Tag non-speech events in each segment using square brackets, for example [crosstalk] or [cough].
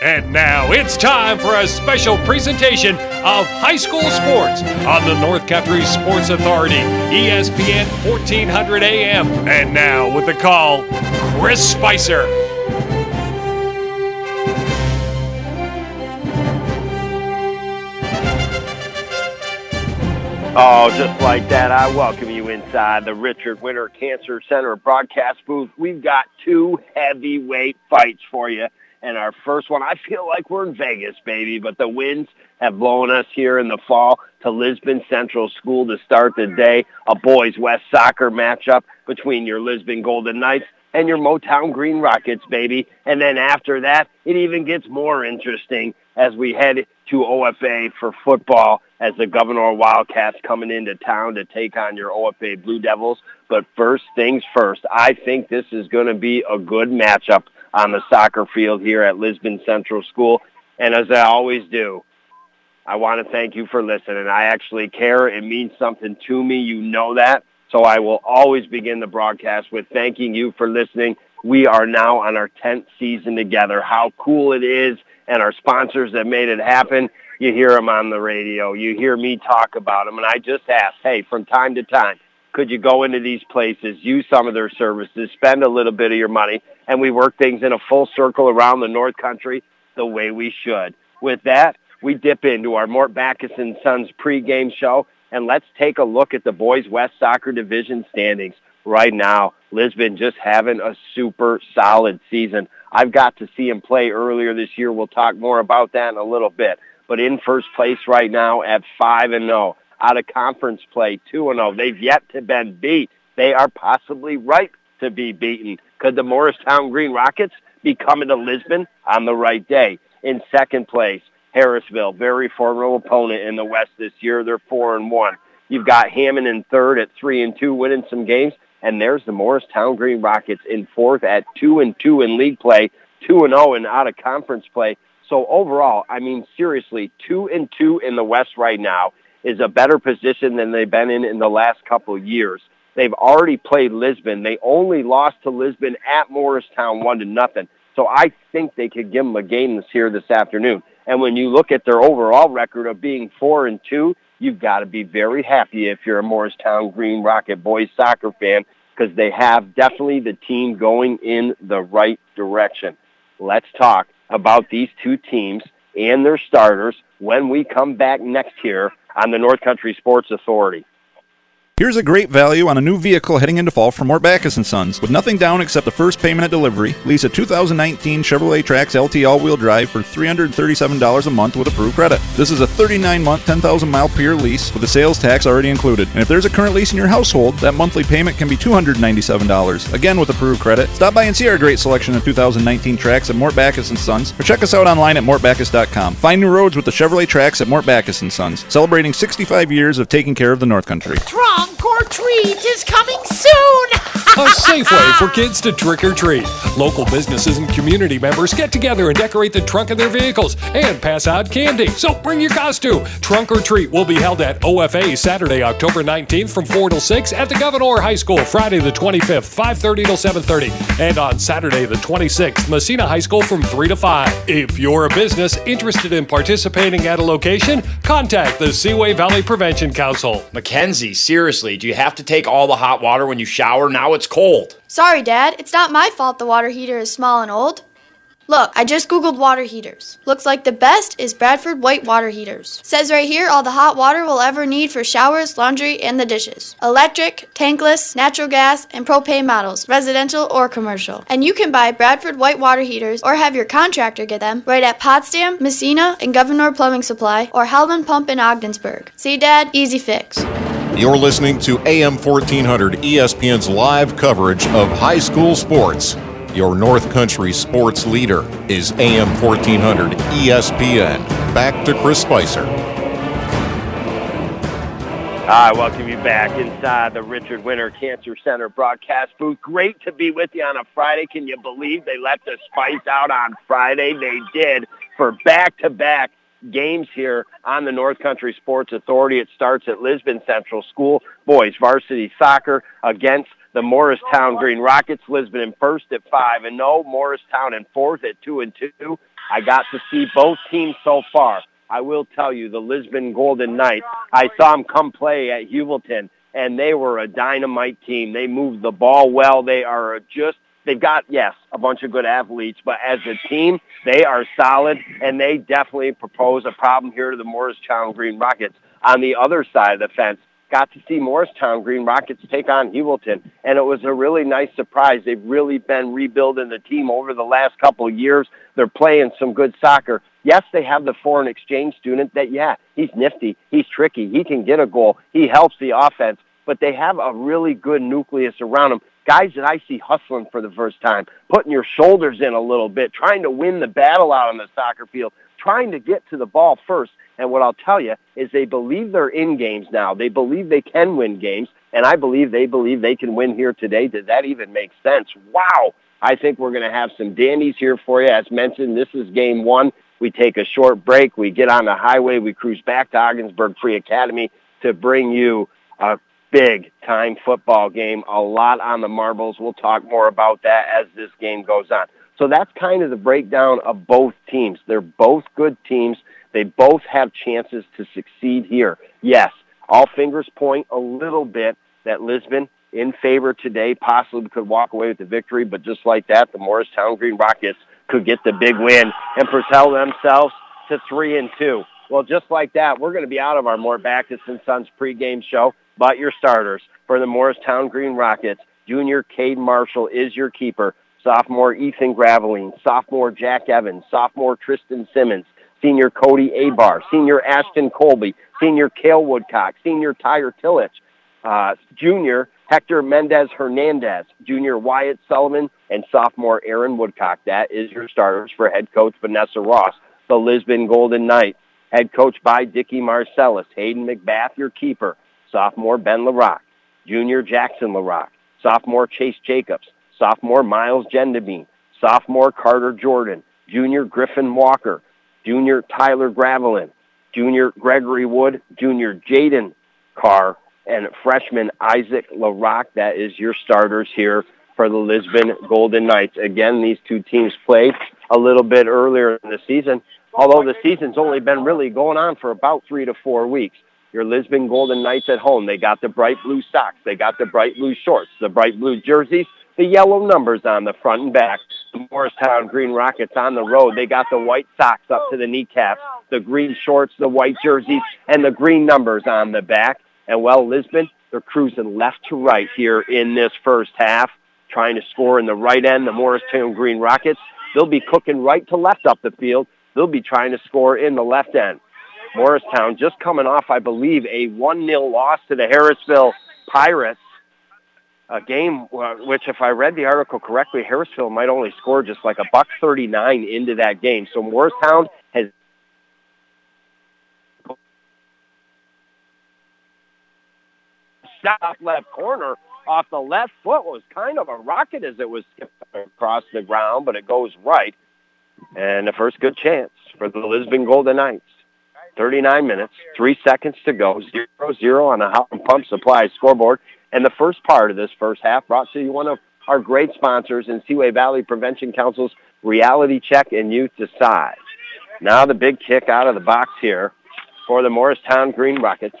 And now it's time for a special presentation of high school sports on the North Country Sports Authority, ESPN 1400 AM. And now with the call, Chris Spicer. Oh, just like that, I welcome you inside the Richard Winter Cancer Center broadcast booth. We've got two heavyweight fights for you. And our first one, I feel like we're in Vegas, baby, but the winds have blown us here in the fall to Lisbon Central School to start the day. A boys West soccer matchup between your Lisbon Golden Knights and your Motown Green Rockets, baby. And then after that, it even gets more interesting as we head to OFA for football as the Gouverneur Wildcats coming into town to take on your OFA Blue Devils. But first things first, I think this is going to be a good matchup on the soccer field here at Lisbon Central School. And as I always do, I want to thank you for listening. I actually care. It means something to me. You know that. So I will always begin the broadcast with thanking you for listening. We are now on our 10th season together. How cool it is. And our sponsors that made it happen, you hear them on the radio. You hear me talk about them. And I just ask, hey, from time to time, could you go into these places, use some of their services, spend a little bit of your money, and we work things in a full circle around the North Country the way we should. With that, we dip into our Mort Backus and Sons pregame show, and let's take a look at the Boys West Soccer Division standings right now. Lisbon just having a super solid season. I've got to see him play earlier this year. We'll talk more about that in a little bit. But in first place right now at 5 and 0 out of conference play 2 and 0. They've yet to been beat. They are possibly ripe to be beaten. Could the Morristown Green Rockets be coming to Lisbon on the right day? In second place, Harrisville, very formidable opponent in the West this year. They're 4 and 1. You've got Hammond in third at 3 and 2 winning some games. And there's the Morristown Green Rockets in fourth at 2 and 2 in league play, 2 and 0 in out of conference play. So overall, I mean, seriously, 2 and 2 in the West right now is a better position than they've been in in the last couple years. They've already played Lisbon. They only lost to Lisbon at Morristown one to nothing. So I think they could give them a game this here this afternoon. And when you look at their overall record of being four and two, you've got to be very happy if you're a Morristown Green Rocket boys soccer fan because they have definitely the team going in the right direction. Let's talk about these two teams and their starters when we come back next here on the North Country Sports Authority. Here's a great value on a new vehicle heading into fall from Mort Backus & Sons. With nothing down except the first payment at delivery, lease a 2019 Chevrolet Trax LT all-wheel drive for $337 a month with approved credit. This is a 39-month, 10,000-mile per year lease with the sales tax already included. And if there's a current lease in your household, that monthly payment can be $297, again with approved credit. Stop by and see our great selection of 2019 Trax at Mort Backus & Sons, or check us out online at mortbackus.com. Find new roads with the Chevrolet Trax at Mort Backus & Sons, celebrating 65 years of taking care of the North Country. Trunk or treat is coming soon! A safe way for kids to trick or treat. Local businesses and community members get together and decorate the trunk of their vehicles and pass out candy. So bring your costume. Trunk or treat will be held at OFA Saturday, October 19th from 4 till 6 at the Gouverneur High School, Friday the 25th, 5:30 till 7:30, and on Saturday the 26th, Massena High School from 3 to 5. If you're a business interested in participating at a location, contact the Seaway Valley Prevention Council. Mackenzie, seriously, do you have to take all the hot water when you shower? Now it's cold. Sorry, Dad. It's not my fault the water heater is small and old. Look, I just googled water heaters. Looks like the best is Bradford White water heaters. Says right here all the hot water we'll ever need for showers, laundry, and the dishes. Electric, tankless, natural gas, and propane models, residential or commercial. And you can buy Bradford White water heaters or have your contractor get them right at Potsdam, Massena, and Gouverneur Plumbing Supply or Howland Pump in Ogdensburg. See, Dad? Easy fix. You're listening to AM 1400 ESPN's live coverage of high school sports. Your North Country sports leader is AM 1400 ESPN. Back to Chris Spicer. I welcome you back inside the Richard Winter Cancer Center broadcast booth. Great to be with you on a Friday. Can you believe they let the spice out on Friday? They did for back-to-back games here on the North Country Sports Authority. It starts at Lisbon Central School. Boys varsity soccer against the Morristown Green Rockets. Lisbon in first at 5 and no, Morristown in fourth at 2 and 2. I got to see both teams so far. I will tell you, the Lisbon Golden Knights, I saw them come play at Heuvelton, and they were a dynamite team. They moved the ball well. They are just, they've got, yes, a bunch of good athletes, but as a team, they are solid, and they definitely propose a problem here to the Morristown Green Rockets. On the other side of the fence, got to see Morristown Green Rockets take on Heuvelton, and it was a really nice surprise. They've really been rebuilding the team over the last couple of years. They're playing some good soccer. Yes, they have the foreign exchange student that, yeah, he's nifty, he's tricky, he can get a goal, he helps the offense, but they have a really good nucleus around them. Guys that I see hustling for the first time, putting your shoulders in a little bit, trying to win the battle out on the soccer field, trying to get to the ball first. And what I'll tell you is they believe they're in games now. They believe they can win games, and I believe they believe they can win here today. Does that even make sense? Wow. I think we're going to have some dandies here for you. As mentioned, this is game one. We take a short break. We get on the highway. We cruise back to Ogdensburg Free Academy to bring you a big time football game. A lot on the marbles. We'll talk more about that as this game goes on. So that's kind of the breakdown of both teams. They're both good teams. They both have chances to succeed here. Yes, all fingers point a little bit that Lisbon in favor today possibly could walk away with the victory, but just like that, the Morristown Green Rockets could get the big win and propel themselves to three and two. Well, just like that, we're going to be out of our Mort Backus and Sons pregame show. But your starters for the Morristown Green Rockets, junior Cade Marshall is your keeper. Sophomore Ethan Graveline, sophomore Jack Evans, sophomore Tristan Simmons, senior Cody Abar, senior Ashton Colby, senior Kale Woodcock, senior Tyre Tillich, uh, junior Hector Mendez Hernandez, junior Wyatt Sullivan, and sophomore Aaron Woodcock. That is your starters for head coach Vanessa Ross, the Lisbon Golden Knights. Head coach by Dicky Marcellus, Hayden McBath, your keeper, sophomore Ben LaRock, junior Jackson LaRock, sophomore Chase Jacobs, sophomore Miles Gendabine, sophomore Carter Jordan, junior Griffin Walker, junior Tyler Gravelin, junior Gregory Wood, junior Jaden Carr, and freshman Isaac LaRock. That is your starters here for the Lisbon Golden Knights. Again, these two teams played a little bit earlier in the season, although the season's only been really going on for about three to four weeks. Your Lisbon Golden Knights at home, they got the bright blue socks, they got the bright blue shorts, the bright blue jerseys, the yellow numbers on the front and back. The Morristown Green Rockets on the road. They got the white socks up to the kneecaps, the green shorts, the white jerseys, and the green numbers on the back. And well, Lisbon, they're cruising left to right here in this first half, trying to score in the right end. The Morristown Green Rockets, they'll be cooking right to left up the field. They'll be trying to score in the left end. Morristown just coming off, I believe, a 1-0 loss to the Harrisville Pirates a game uh, which, if I read the article correctly, Harrisville might only score just like a buck 39 into that game. So Morristown has shot left corner off the left foot was kind of a rocket as it was across the ground, but it goes right. And the first good chance for the Lisbon Golden Knights. 39 minutes, three seconds to go, zero zero on the Howland Pump Supply scoreboard. And the first part of this first half brought to you one of our great sponsors in Seaway Valley Prevention Council's Reality Check and Youth Decide. Now the big kick out of the box here for the Morristown Green Rockets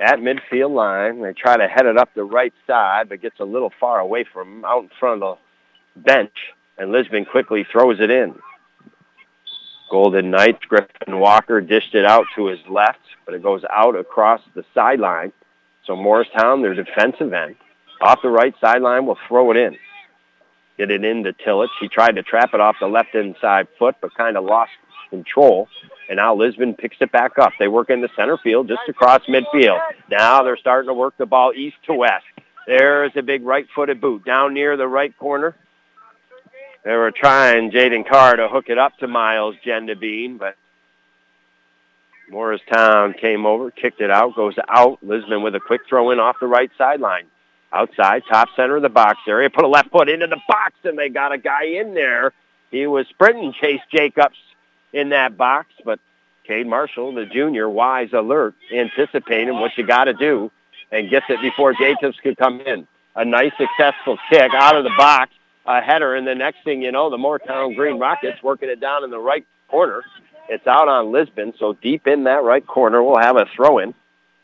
at midfield line. They try to head it up the right side, but gets a little far away from out in front of the bench, and Lisbon quickly throws it in. Golden Knights, Griffin Walker dished it out to his left, but it goes out across the sideline. So Morristown, their defensive end, off the right sideline will throw it in. Get it into Tillich. He tried to trap it off the left inside foot, but kind of lost control. And now Lisbon picks it back up. They work in the center field just across midfield. Now they're starting to work the ball east to west. There's a big right-footed boot down near the right corner. They were trying Jaden Carr to hook it up to Miles Gendabine, but Morristown came over, kicked it out, goes out. Lisbon with a quick throw in off the right sideline. Outside, top center of the box area. Put a left foot into the box, and they got a guy in there. He was sprinting Chase Jacobs in that box, but Cade Marshall, the junior, wise, alert, anticipating what you got to do, and gets it before Jacobs could come in. A nice, successful kick out of the box a header, and the next thing you know, the Morristown Green Rockets working it down in the right corner. It's out on Lisbon, so deep in that right corner, we'll have a throw-in.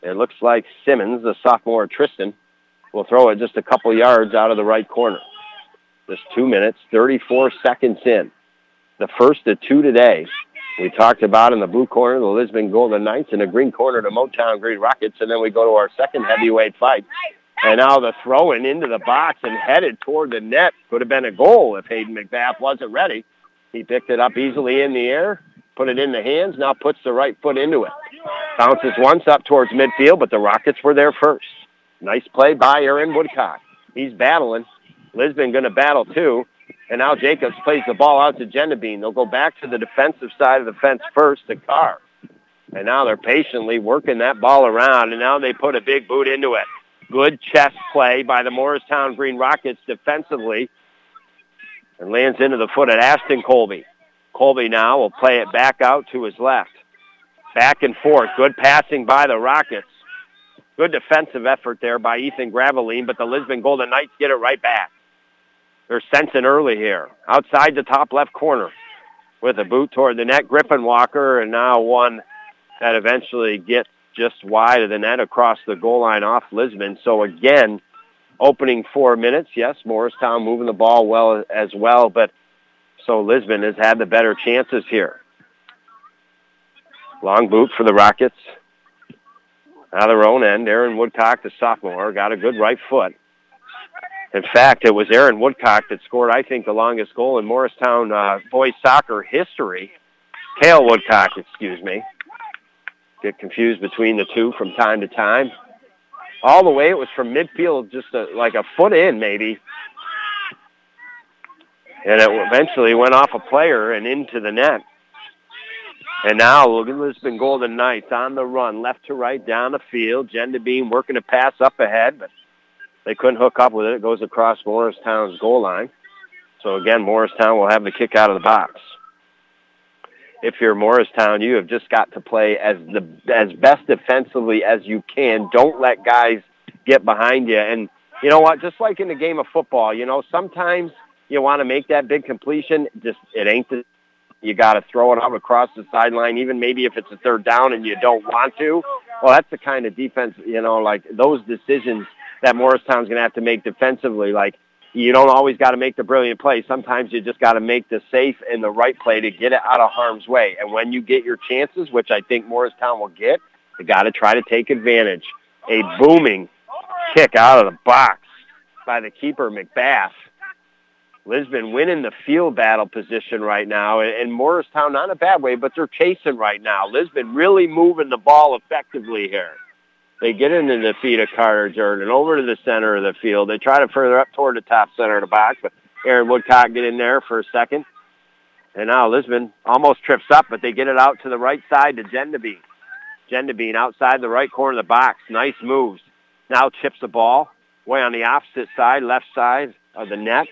It looks like Simmons, the sophomore Tristan, will throw it just a couple yards out of the right corner. Just two minutes, 34 seconds in. The first of two today. We talked about in the blue corner, the Lisbon Golden Knights, in the green corner, the Motown Green Rockets, and then we go to our second heavyweight fight. And now the throwing into the box and headed toward the net could have been a goal if Hayden McBath wasn't ready. He picked it up easily in the air, put it in the hands, now puts the right foot into it. Bounces once up towards midfield, but the Rockets were there first. Nice play by Aaron Woodcock. He's battling. Lisbon going to battle too. And now Jacobs plays the ball out to Gendabine. They'll go back to the defensive side of the fence first to Carr. And now they're patiently working that ball around, and now they put a big boot into it. Good chest play by the Morristown Green Rockets defensively. And lands into the foot of Ashton Colby. Colby now will play it back out to his left. Back and forth. Good passing by the Rockets. Good defensive effort there by Ethan Graveline, but the Lisbon Golden Knights get it right back. They're sensing early here. Outside the top left corner with a boot toward the net. Griffin Walker, and now one that eventually gets just wide of the net across the goal line off Lisbon. So again, opening four minutes, yes, Morristown moving the ball well as well, but so Lisbon has had the better chances here. Long boot for the Rockets. Out of their own end, Aaron Woodcock, the sophomore, got a good right foot. In fact, it was Aaron Woodcock that scored, I think, the longest goal in Morristown uh, boys soccer history. Cale Woodcock, excuse me. Get confused between the two from time to time. All the way, it was from midfield, just a, like a foot in, maybe. And it eventually went off a player and into the net. And now look at Lisbon Golden Knights on the run, left to right down the field. Gendabine working to pass up ahead, but they couldn't hook up with it. It goes across Morristown's goal line. So again, Morristown will have the kick out of the box. If you're Morristown, you have just got to play as the as best defensively as you can. Don't let guys get behind you. And you know what? Just like in the game of football, you know, sometimes you want to make that big completion. Just it ain't the you got to throw it out across the sideline, even maybe if it's a third down and you don't want to. Well, that's the kind of defense, you know, like those decisions that Morristown's going to have to make defensively. Like you don't always got to make the brilliant play. Sometimes you just got to make the safe and the right play to get it out of harm's way. And when you get your chances, which I think Morristown will get, you got to try to take advantage. A booming kick out of the box by the keeper, McBath. Lisbon winning the field battle position right now, and Morristown not in a bad way, but they're chasing right now. Lisbon really moving the ball effectively here. They get into the feet of Carter Jordan over to the center of the field. They try to further up toward the top center of the box, but Aaron Woodcock get in there for a second. And now Lisbon almost trips up, but they get it out to the right side to Gendabine. Gendabine outside the right corner of the box. Nice moves. Now chips the ball way on the opposite side, left side of the net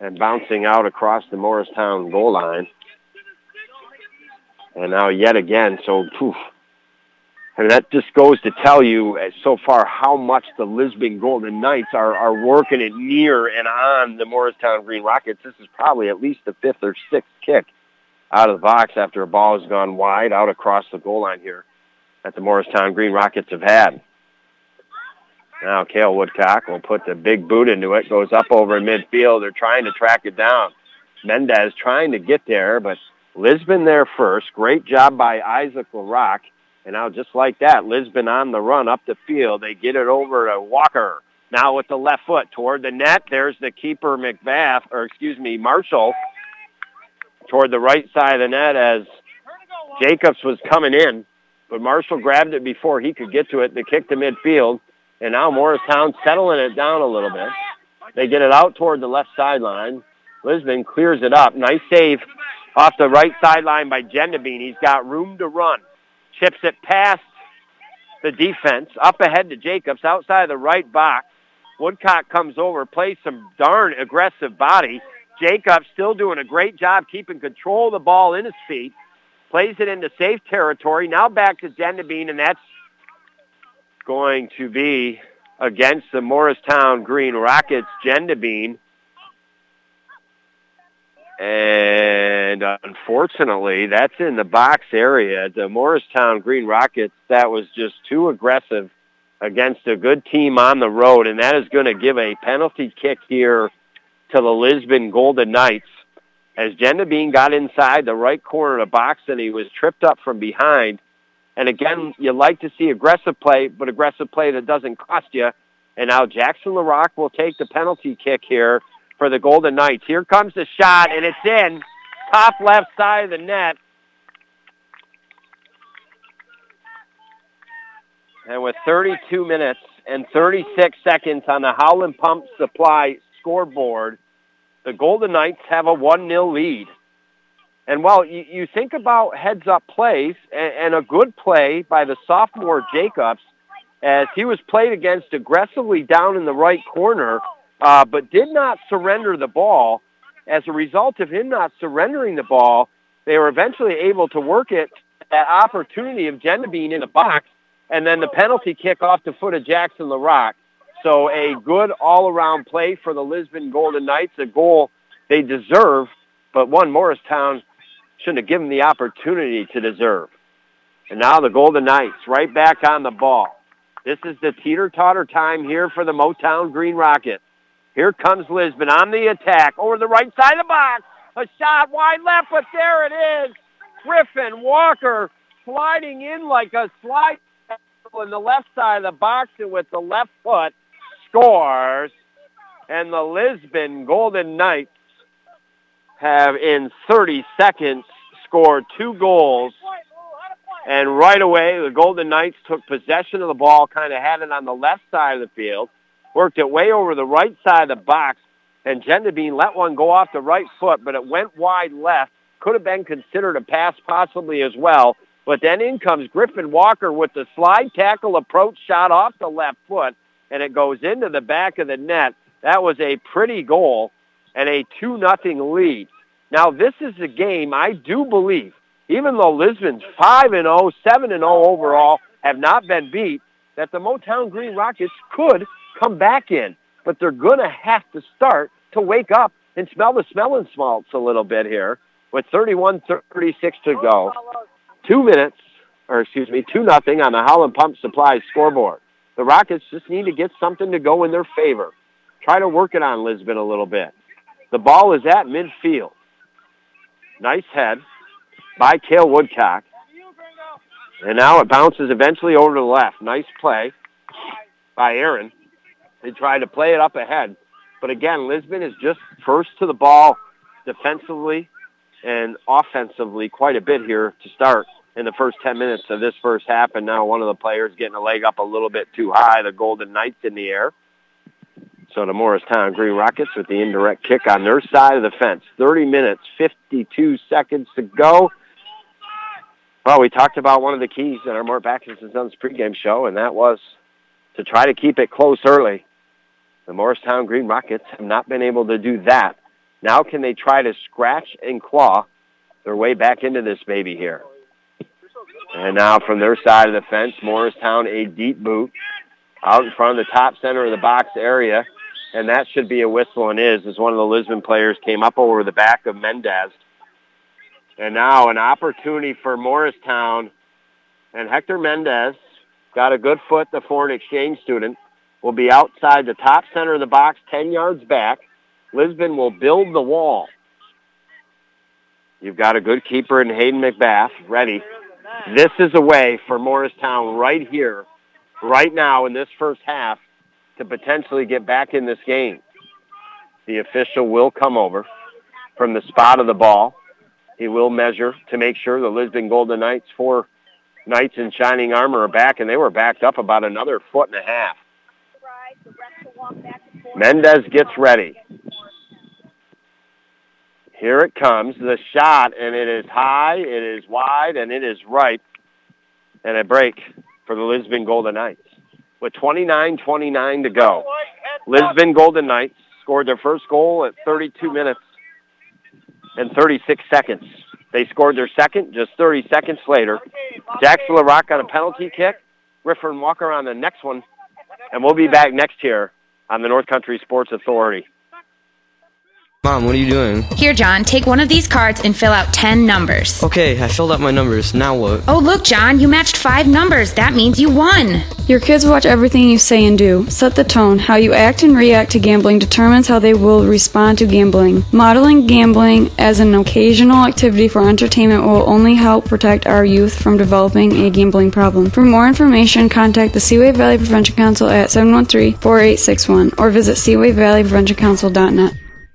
and bouncing out across the Morristown goal line. And now yet again, so poof. And that just goes to tell you uh, so far how much the Lisbon Golden Knights are, are working it near and on the Morristown Green Rockets. This is probably at least the fifth or sixth kick out of the box after a ball has gone wide out across the goal line here that the Morristown Green Rockets have had. Now Cale Woodcock will put the big boot into it, goes up over midfield. They're trying to track it down. Mendez trying to get there, but Lisbon there first. Great job by Isaac LaRock. And now just like that, Lisbon on the run up the field. They get it over to Walker. Now with the left foot toward the net. There's the keeper McBath, or excuse me, Marshall, toward the right side of the net as Jacobs was coming in. But Marshall grabbed it before he could get to it. They kicked to midfield. And now Morristown settling it down a little bit. They get it out toward the left sideline. Lisbon clears it up. Nice save off the right sideline by Gendabine. He's got room to run. Chips it past the defense, up ahead to Jacobs, outside the right box. Woodcock comes over, plays some darn aggressive body. Jacobs still doing a great job keeping control of the ball in his feet. Plays it into safe territory. Now back to Gendabine, and that's going to be against the Morristown Green Rockets, Gendabine. And unfortunately, that's in the box area. The Morristown Green Rockets, that was just too aggressive against a good team on the road, and that is going to give a penalty kick here to the Lisbon Golden Knights. As Gendabine got inside the right corner of the box and he was tripped up from behind. And again, you like to see aggressive play, but aggressive play that doesn't cost you. And now Jackson LaRock will take the penalty kick here for the Golden Knights. Here comes the shot, and it's in. Top left side of the net. And with 32 minutes and 36 seconds on the Howland Pump Supply scoreboard, the Golden Knights have a 1-0 lead. And while you, you think about heads-up plays and, and a good play by the sophomore Jacobs, as he was played against aggressively down in the right corner, uh, but did not surrender the ball. As a result of him not surrendering the ball, they were eventually able to work it, that opportunity of Gendabine in the box, and then the penalty kick off the foot of Jackson LaRock. So a good all-around play for the Lisbon Golden Knights, a goal they deserve, but one Morristown shouldn't have given the opportunity to deserve. And now the Golden Knights right back on the ball. This is the teeter-totter time here for the Motown Green Rockets. Here comes Lisbon on the attack over the right side of the box. A shot wide left, but there it is. Griffin Walker sliding in like a slide in the left side of the box and with the left foot scores. And the Lisbon Golden Knights have in 30 seconds scored two goals. And right away, the Golden Knights took possession of the ball, kind of had it on the left side of the field, worked it way over the right side of the box, and Gendabine let one go off the right foot, but it went wide left. Could have been considered a pass possibly as well. But then in comes Griffin Walker with the slide tackle approach shot off the left foot, and it goes into the back of the net. That was a pretty goal and a 2 nothing lead. Now, this is a game I do believe, even though Lisbon's 5 and 0, 7 and 0 overall, have not been beat, that the Motown Green Rockets could come back in. But they're going to have to start to wake up and smell the smelling salts a little bit here with 31-36 to go. Two minutes, or excuse me, 2 nothing on the Howland Pump Supply scoreboard. The Rockets just need to get something to go in their favor. Try to work it on Lisbon a little bit. The ball is at midfield. Nice head by Cale Woodcock. And now it bounces eventually over to the left. Nice play by Aaron. They tried to play it up ahead. But again, Lisbon is just first to the ball defensively and offensively quite a bit here to start in the first 10 minutes of this first half. And now one of the players getting a leg up a little bit too high, the Golden Knights in the air. So the Morristown Green Rockets with the indirect kick on their side of the fence. 30 minutes, 52 seconds to go. Well, we talked about one of the keys in our Mort Backus and Sons pregame show, and that was to try to keep it close early. The Morristown Green Rockets have not been able to do that. Now can they try to scratch and claw their way back into this baby here? And now from their side of the fence, Morristown a deep boot out in front of the top center of the box area and that should be a whistle and is, as one of the Lisbon players came up over the back of Mendez. And now an opportunity for Morristown. And Hector Mendez got a good foot, the foreign exchange student, will be outside the top center of the box, 10 yards back. Lisbon will build the wall. You've got a good keeper in Hayden McBath ready. This is a way for Morristown right here, right now in this first half, to potentially get back in this game. The official will come over from the spot of the ball. He will measure to make sure the Lisbon Golden Knights, four Knights in shining armor are back, and they were backed up about another foot and a half. Mendez gets ready. Here it comes, the shot, and it is high, it is wide, and it is right. And a break for the Lisbon Golden Knights with 29-29 to go. Lisbon Golden Knights scored their first goal at 32 minutes and 36 seconds. They scored their second just 30 seconds later. Jackson LaRock on a penalty kick. Griffin Walker on the next one. And we'll be back next year on the North Country Sports Authority. Mom, what are you doing? Here, John, take one of these cards and fill out 10 numbers. Okay, I filled out my numbers. Now what? Oh, look, John, you matched five numbers. That means you won. Your kids watch everything you say and do. Set the tone. How you act and react to gambling determines how they will respond to gambling. Modeling gambling as an occasional activity for entertainment will only help protect our youth from developing a gambling problem. For more information, contact the Seaway Valley Prevention Council at 713-4861 or visit seawayvalleypreventioncouncil.net.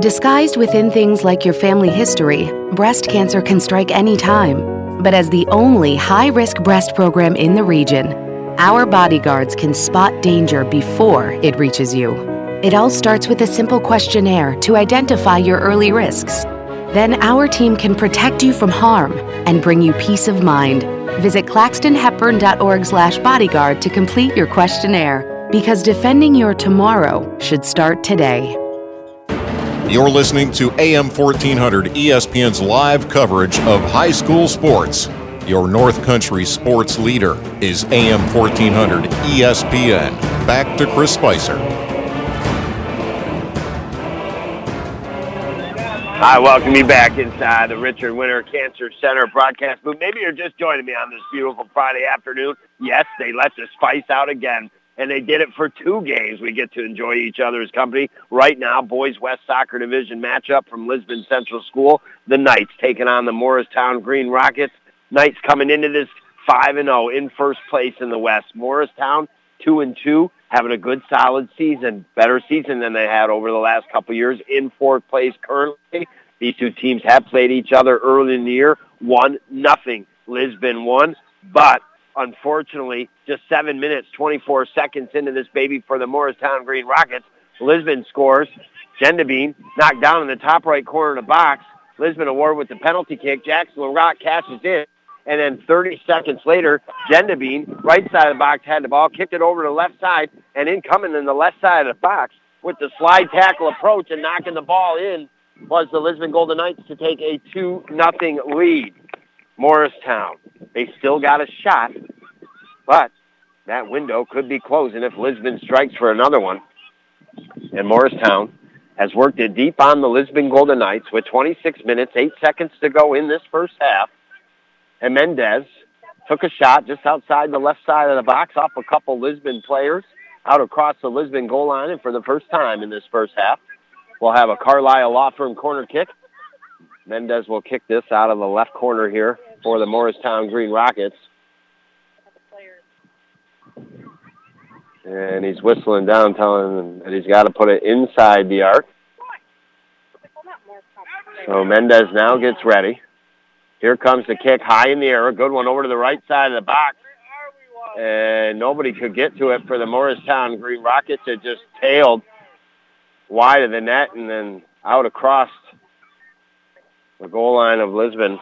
Disguised within things like your family history, breast cancer can strike any time. But as the only high risk breast program in the region, our bodyguards can spot danger before it reaches you. It all starts with a simple questionnaire to identify your early risks. Then our team can protect you from harm and bring you peace of mind. Visit claxtonhepburn.org/bodyguard to complete your questionnaire because defending your tomorrow should start today. You're listening to AM 1400 ESPN's live coverage of high school sports. Your North Country sports leader is AM 1400 ESPN. Back to Chris Spicer. Hi, welcome you back inside the Richard Winter Cancer Center broadcast booth. Maybe you're just joining me on this beautiful Friday afternoon. Yes, they let the spice out again and they did it for two games. We get to enjoy each other's company. Right now, boys West Soccer Division matchup from Lisbon Central School. The Knights taking on the Morristown Green Rockets. Knights coming into this 5 and 0 in first place in the West. Morristown 2 and 2, having a good solid season, better season than they had over the last couple years in fourth place currently. These two teams have played each other early in the year. One nothing. Lisbon won, but unfortunately, just seven minutes, 24 seconds into this baby for the Morristown Green Rockets, Lisbon scores. Gendabine knocked down in the top right corner of the box. Lisbon award with the penalty kick. Jackson LaRock cashes in. And then 30 seconds later, Gendabine, right side of the box, had the ball, kicked it over to the left side, and in coming in the left side of the box with the slide tackle approach and knocking the ball in was the Lisbon Golden Knights to take a 2 nothing lead. Morristown. They still got a shot, but that window could be closing if Lisbon strikes for another one. And Morristown has worked it deep on the Lisbon Golden Knights with 26 minutes, 8 seconds to go in this first half. And Mendez took a shot just outside the left side of the box off a couple Lisbon players out across the Lisbon goal line. And for the first time in this first half, we'll have a Carlisle Law Firm corner kick. Mendez will kick this out of the left corner here for the Morristown Green Rockets. And he's whistling down, telling them that he's got to put it inside the arc. So Mendez now gets ready. Here comes the kick high in the air. A good one over to the right side of the box. And nobody could get to it for the Morristown Green Rockets. It just tailed wide of the net and then out across the goal line of Lisbon.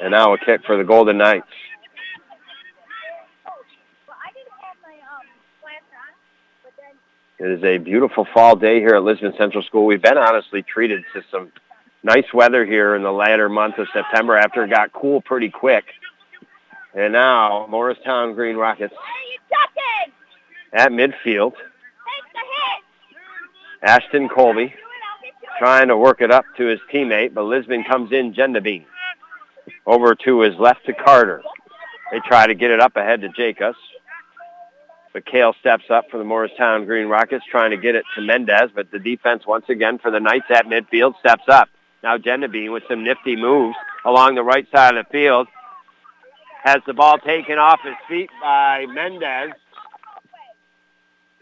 And now a kick for the Golden Knights. It is a beautiful fall day here at Lisbon Central School. We've been honestly treated to some nice weather here in the latter month of September after it got cool pretty quick. And now Morristown Green Rockets at midfield. Ashton Colby trying to work it up to his teammate, but Lisbon comes in Gendabine. Over to his left to Carter. They try to get it up ahead to Jacobs. But Kale steps up for the Morristown Green Rockets, trying to get it to Mendez, but the defense once again for the Knights at midfield steps up. Now Gendabine with some nifty moves along the right side of the field has the ball taken off his feet by Mendez.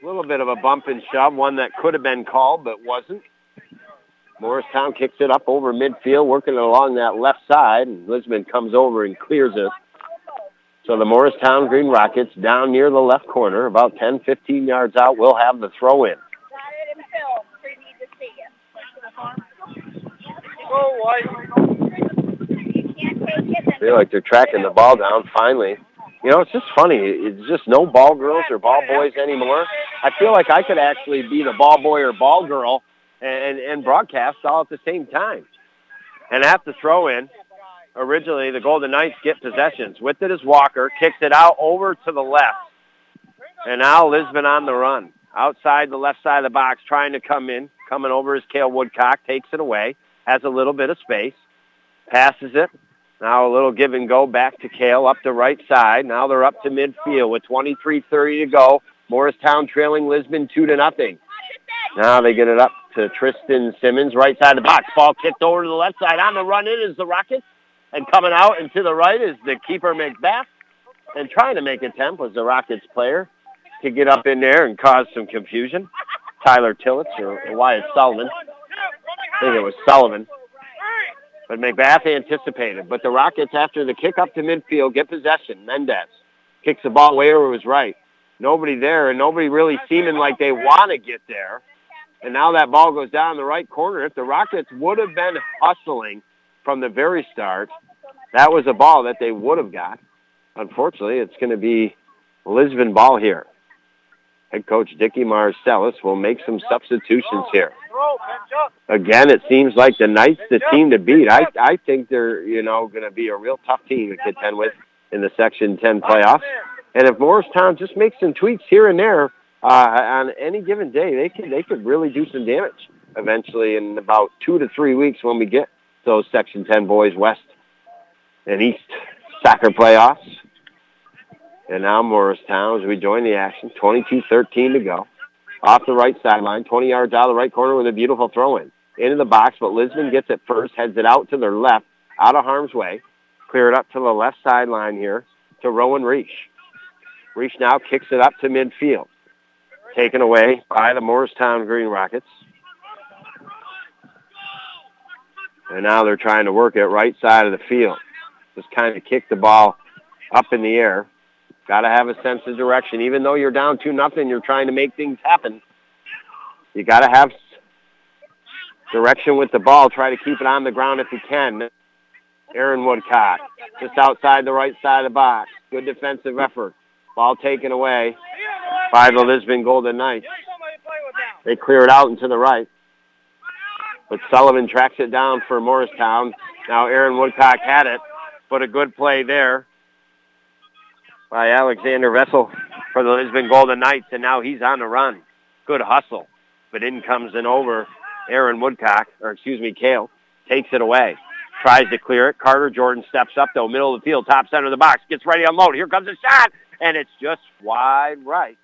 A little bit of a bump and shove, one that could have been called but wasn't. Morristown kicks it up over midfield, working it along that left side. And Lisbon comes over and clears it. So the Morristown Green Rockets down near the left corner, about 10, 15 yards out, will have the throw in. I feel like they're tracking the ball down finally. You know, it's just funny. It's just no ball girls or ball boys anymore. I feel like I could actually be the ball boy or ball girl and, and broadcast all at the same time. And have to throw in. Originally, the Golden Knights get possessions. With it is Walker. Kicks it out over to the left. And now Lisbon on the run. Outside the left side of the box, trying to come in. Coming over is Kale Woodcock. Takes it away. Has a little bit of space. Passes it. Now a little give and go back to Kale up the right side. Now they're up to midfield with 23.30 to go. Morristown trailing Lisbon 2 to nothing. Now they get it up to Tristan Simmons, right side of the box. Ball kicked over to the left side. On the run in is the Rockets. And coming out and to the right is the keeper McBath. And trying to make a attempt was the Rockets player to get up in there and cause some confusion. Tyler Tillett or Wyatt Sullivan. I think it was Sullivan. But McBath anticipated. But the Rockets, after the kick up to midfield, get possession. Mendez kicks the ball way over his right. Nobody there, and nobody really seeming like they want to get there. And now that ball goes down the right corner. If the Rockets would have been hustling from the very start, that was a ball that they would have got. Unfortunately, it's going to be Lisbon ball here. Head coach Dicky Marcellus will make some substitutions here. Again, it seems like the Knights the team to beat. I I think they're you know going to be a real tough team to contend with in the Section 10 playoffs. And if Morristown just makes some tweaks here and there uh, on any given day, they could they could really do some damage eventually in about two to three weeks when we get those Section 10 boys West and East soccer playoffs. And now Morristown as we join the action, 22-13 to go. Off the right sideline, 20 yards out of the right corner with a beautiful throw-in. Into the box, but Lisbon gets it first, heads it out to their left, out of harm's way. Clear it up to the left sideline here to Rowan Reach. Reach now kicks it up to midfield. Taken away by the Morristown Green Rockets. And now they're trying to work it right side of the field. Just kind of kick the ball up in the air. Got to have a sense of direction. Even though you're down 2 nothing, you're trying to make things happen. You got to have direction with the ball. Try to keep it on the ground if you can. Aaron Woodcock just outside the right side of the box. Good defensive effort. Ball taken away by the Lisbon Golden Knights. They clear it out and to the right. But Sullivan tracks it down for Morristown. Now Aaron Woodcock had it, but a good play there by Alexander Vessel for the Lisbon Golden Knights, and now he's on the run. Good hustle. But in comes and over Aaron Woodcock, or excuse me, Kale, takes it away. Tries to clear it. Carter Jordan steps up, though, middle of the field, top center of the box, gets ready to unload. Here comes a shot, and it's just wide right.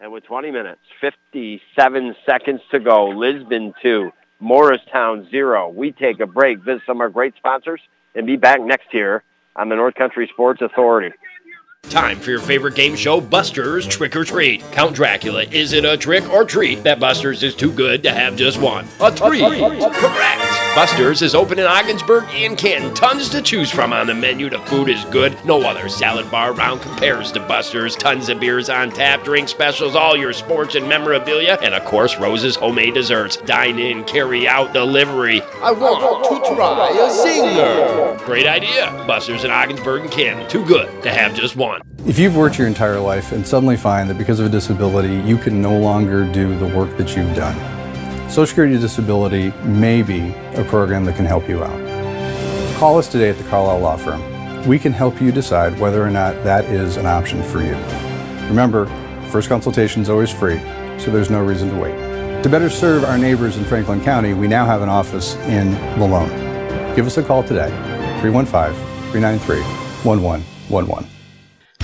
And with 20 minutes, 57 seconds to go, Lisbon 2, Morristown 0. We take a break, visit some of our great sponsors, and be back next year on the North Country Sports Authority. Time for your favorite game show, Buster's Trick or Treat. Count Dracula, is it a trick or treat that Buster's is too good to have just one? A three. Correct. Buster's is open in Ogdensburg and Canton. Tons to choose from on the menu. The food is good. No other salad bar around compares to Buster's. Tons of beers on tap, drink specials, all your sports and memorabilia, and of course, Rose's homemade desserts. Dine in, carry out, delivery. I want to try a zinger. Great idea. Buster's in Ogdensburg and Canton. Too good to have just one. If you've worked your entire life and suddenly find that because of a disability you can no longer do the work that you've done, Social Security Disability may be a program that can help you out. Call us today at the Carlisle Law Firm. We can help you decide whether or not that is an option for you. Remember, first consultation is always free, so there's no reason to wait. To better serve our neighbors in Franklin County, we now have an office in Malone. Give us a call today, 315 393 1111.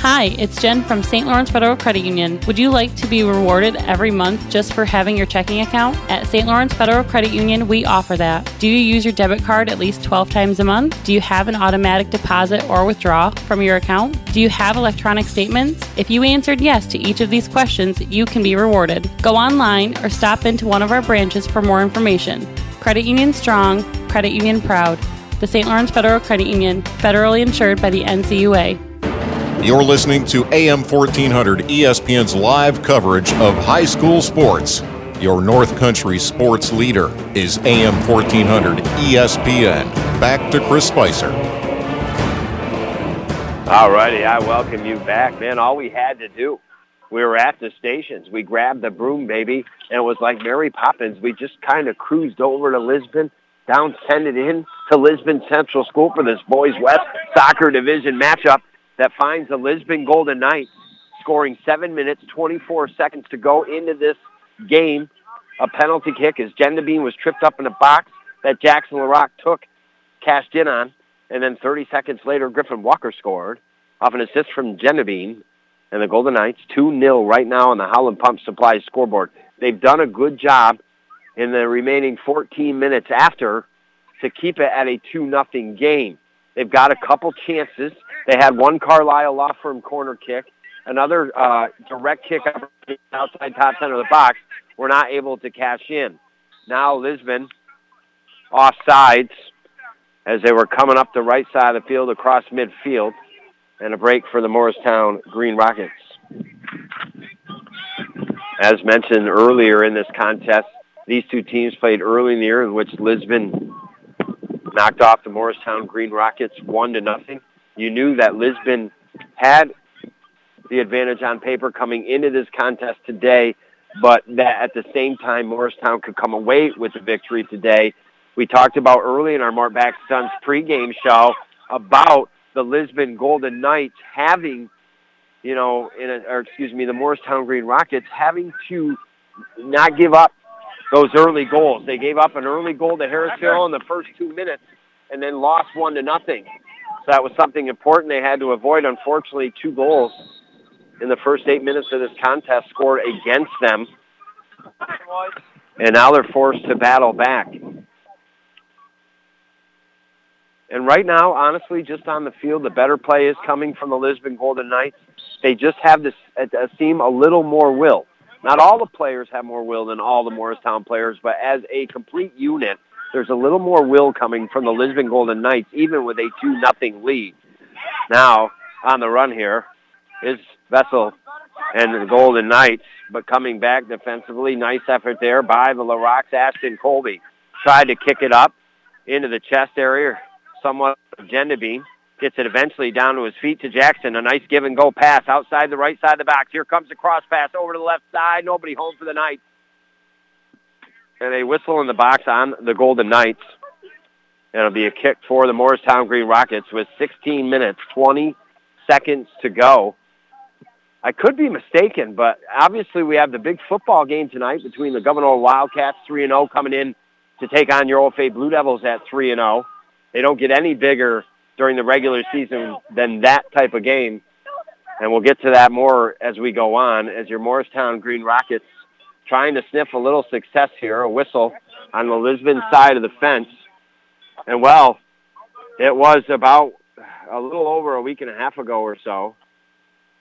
Hi, it's Jen from St. Lawrence Federal Credit Union. Would you like to be rewarded every month just for having your checking account? At St. Lawrence Federal Credit Union, we offer that. Do you use your debit card at least 12 times a month? Do you have an automatic deposit or withdraw from your account? Do you have electronic statements? If you answered yes to each of these questions, you can be rewarded. Go online or stop into one of our branches for more information. Credit Union Strong, Credit Union Proud. The St. Lawrence Federal Credit Union, federally insured by the NCUA. You're listening to AM 1400 ESPN's live coverage of high school sports. Your North Country sports leader is AM 1400 ESPN. Back to Chris Spicer. All righty, I welcome you back, man. All we had to do, we were at the stations. We grabbed the broom, baby, and it was like Mary Poppins. We just kind of cruised over to Lisbon, down send it in to Lisbon Central School for this Boys West Soccer Division matchup that finds the Lisbon Golden Knights scoring 7 minutes, 24 seconds to go into this game. A penalty kick as Gendabine was tripped up in a box that Jackson LaRock took, cashed in on, and then 30 seconds later, Griffin Walker scored off an assist from Gendabine, and the Golden Knights 2-0 right now on the Howland Pump Supply scoreboard. They've done a good job in the remaining 14 minutes after to keep it at a 2-0 game. They've got a couple chances. They had one Carlisle Law Firm corner kick, another uh, direct kick outside top center of the box. We're not able to cash in. Now Lisbon off sides as they were coming up the right side of the field across midfield and a break for the Morristown Green Rockets. As mentioned earlier in this contest, these two teams played early in the year in which Lisbon knocked off the Morristown Green Rockets one to nothing. You knew that Lisbon had the advantage on paper coming into this contest today, but that at the same time Morristown could come away with the victory today. We talked about early in our Mort Back pregame show about the Lisbon Golden Knights having, you know, in a, or excuse me, the Morristown Green Rockets having to not give up those early goals. They gave up an early goal to Harrisville in the first two minutes and then lost one to nothing. So that was something important they had to avoid. Unfortunately, two goals in the first eight minutes of this contest scored against them. And now they're forced to battle back. And right now, honestly, just on the field, the better play is coming from the Lisbon Golden Knights. They just have this uh, seem a little more will. Not all the players have more will than all the Morristown players, but as a complete unit, there's a little more will coming from the Lisbon Golden Knights, even with a 2 nothing lead. Now, on the run here is Vessel and the Golden Knights, but coming back defensively. Nice effort there by the LaRocks. Ashton Colby tried to kick it up into the chest area, somewhat of Gendabine. Gets it eventually down to his feet to Jackson. A nice give and go pass outside the right side of the box. Here comes the cross pass over to the left side. Nobody home for the Knights. And a whistle in the box on the Golden Knights. And it'll be a kick for the Morristown Green Rockets with 16 minutes, 20 seconds to go. I could be mistaken, but obviously we have the big football game tonight between the Gouverneur Wildcats 3-0 coming in to take on your Old OFA Blue Devils at 3-0. They don't get any bigger during the regular season than that type of game. And we'll get to that more as we go on as your Morristown Green Rockets trying to sniff a little success here, a whistle on the Lisbon side of the fence. And well, it was about a little over a week and a half ago or so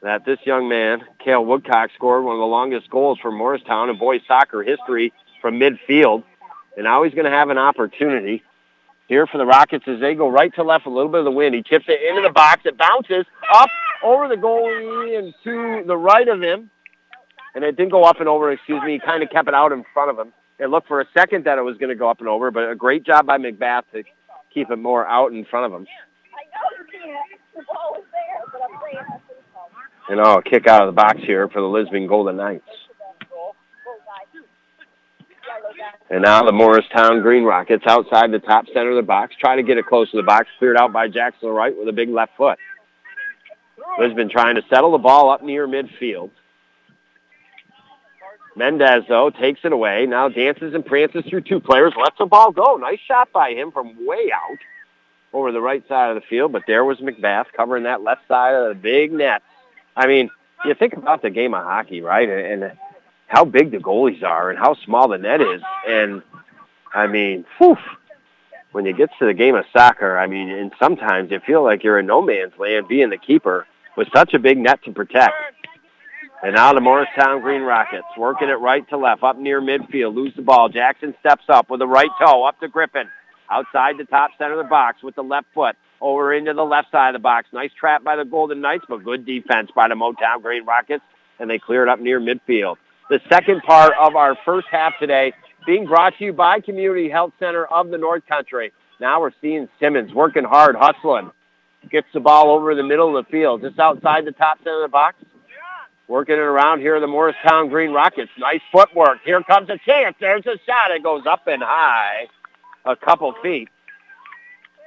that this young man, Cale Woodcock, scored one of the longest goals for Morristown in boys soccer history from midfield. And now he's going to have an opportunity here for the Rockets as they go right to left, a little bit of the wind. He tips it into the box. It bounces up over the goalie and to the right of him. And it didn't go up and over, excuse me. He kind of kept it out in front of him. It looked for a second that it was going to go up and over, but a great job by McBath to keep it more out in front of him. And oh, kick out of the box here for the Lisbon Golden Knights. And now the Morristown Green Rockets outside the top center of the box. Try to get it close to the box. Cleared out by Jackson Wright with a big left foot. Lisbon trying to settle the ball up near midfield. Mendez, though, takes it away. Now dances and prances through two players. Lets the ball go. Nice shot by him from way out over the right side of the field. But there was McBath covering that left side of the big net. I mean, you think about the game of hockey, right? And how big the goalies are and how small the net is. And, I mean, whew, when you get to the game of soccer, I mean, and sometimes you feel like you're in no man's land being the keeper with such a big net to protect. And now the Morristown Green Rockets working it right to left up near midfield. Lose the ball. Jackson steps up with the right toe up to Griffin. Outside the top center of the box with the left foot. Over into the left side of the box. Nice trap by the Golden Knights, but good defense by the Motown Green Rockets. And they clear it up near midfield. The second part of our first half today being brought to you by Community Health Center of the North Country. Now we're seeing Simmons working hard, hustling. Gets the ball over the middle of the field, just outside the top center of the box. Working it around here, the Morristown Green Rockets. Nice footwork. Here comes a chance. There's a shot. It goes up and high, a couple feet.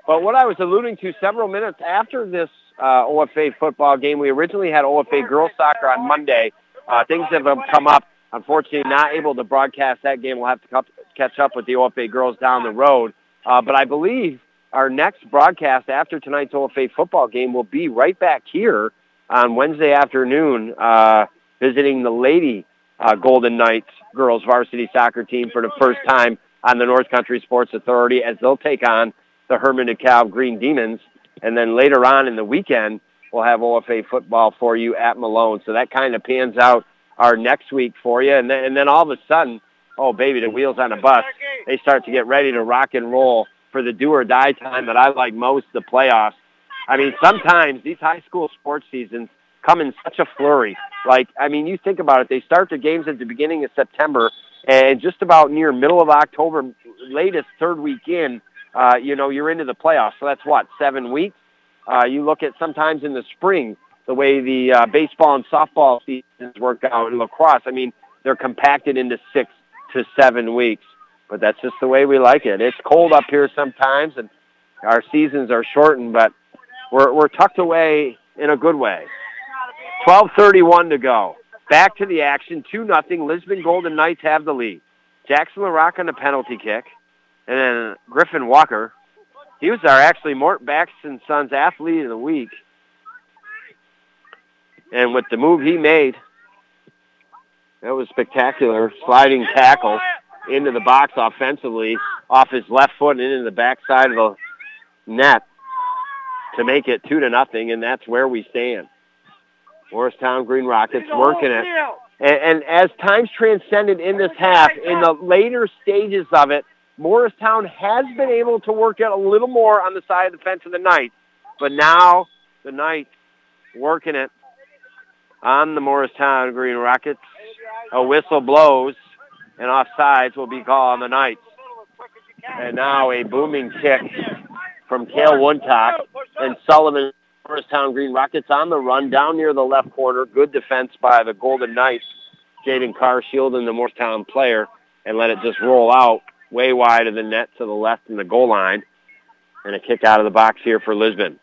But what I was alluding to several minutes after this uh, OFA football game, we originally had OFA girls soccer on Monday. Uh, things have come up. Unfortunately, not able to broadcast that game. We'll have to catch up with the OFA girls down the road. Uh, but I believe our next broadcast after tonight's OFA football game will be right back here on Wednesday afternoon uh, visiting the Lady uh, Golden Knights girls varsity soccer team for the first time on the North Country Sports Authority as they'll take on the Hermon DeKalb Green Demons. And then later on in the weekend, we'll have OFA football for you at Malone. So that kind of pans out our next week for you. And then, and then all of a sudden, oh, baby, the wheels on a bus, they start to get ready to rock and roll for the do or die time that I like most, the playoffs. I mean, sometimes these high school sports seasons come in such a flurry. Like, I mean, you think about it, they start their games at the beginning of September, and just about near middle of October, latest third week in, uh, you know, you're into the playoffs. So that's what, seven weeks? Uh, you look at sometimes in the spring, the way the uh, baseball and softball seasons work out in lacrosse. I mean, they're compacted into six to seven weeks. But that's just the way we like it. It's cold up here sometimes, and our seasons are shortened, but we're, we're tucked away in a good way. 12.31 to go. Back to the action, 2 nothing. Lisbon Golden Knights have the lead. Jackson LaRock on a penalty kick. And then Griffin Walker. He was our actually Mort Backus and Sons athlete of the week. And with the move he made, that was spectacular. Sliding tackle into the box offensively off his left foot and into the backside of the net to make it two to nothing, and that's where we stand. Morristown Green Rockets working it. And, and as times transcended in this half, in the later stages of it, Morristown has been able to work it a little more on the side of the fence of the Knights. But now the Knights working it on the Morristown Green Rockets. A whistle blows, and offsides will be called on the Knights. And now a booming kick from Kale Woodcock and Sullivan Morristown Green Rockets on the run down near the left corner. Good defense by the Golden Knights. Jaden Carr shielding the Morristown player and let it just roll out way wide of the net to the left in the goal line. And a kick out of the box here for Lisbon.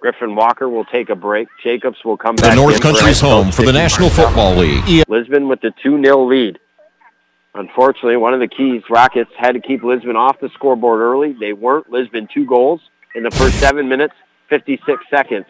Griffin Walker will take a break. Jacobs will come back. The North Country's home for the National Football League. Lisbon with the 2-0 lead. Unfortunately, one of the keys, Rockets had to keep Lisbon off the scoreboard early. They weren't. Lisbon two goals in the first seven minutes, 56 seconds.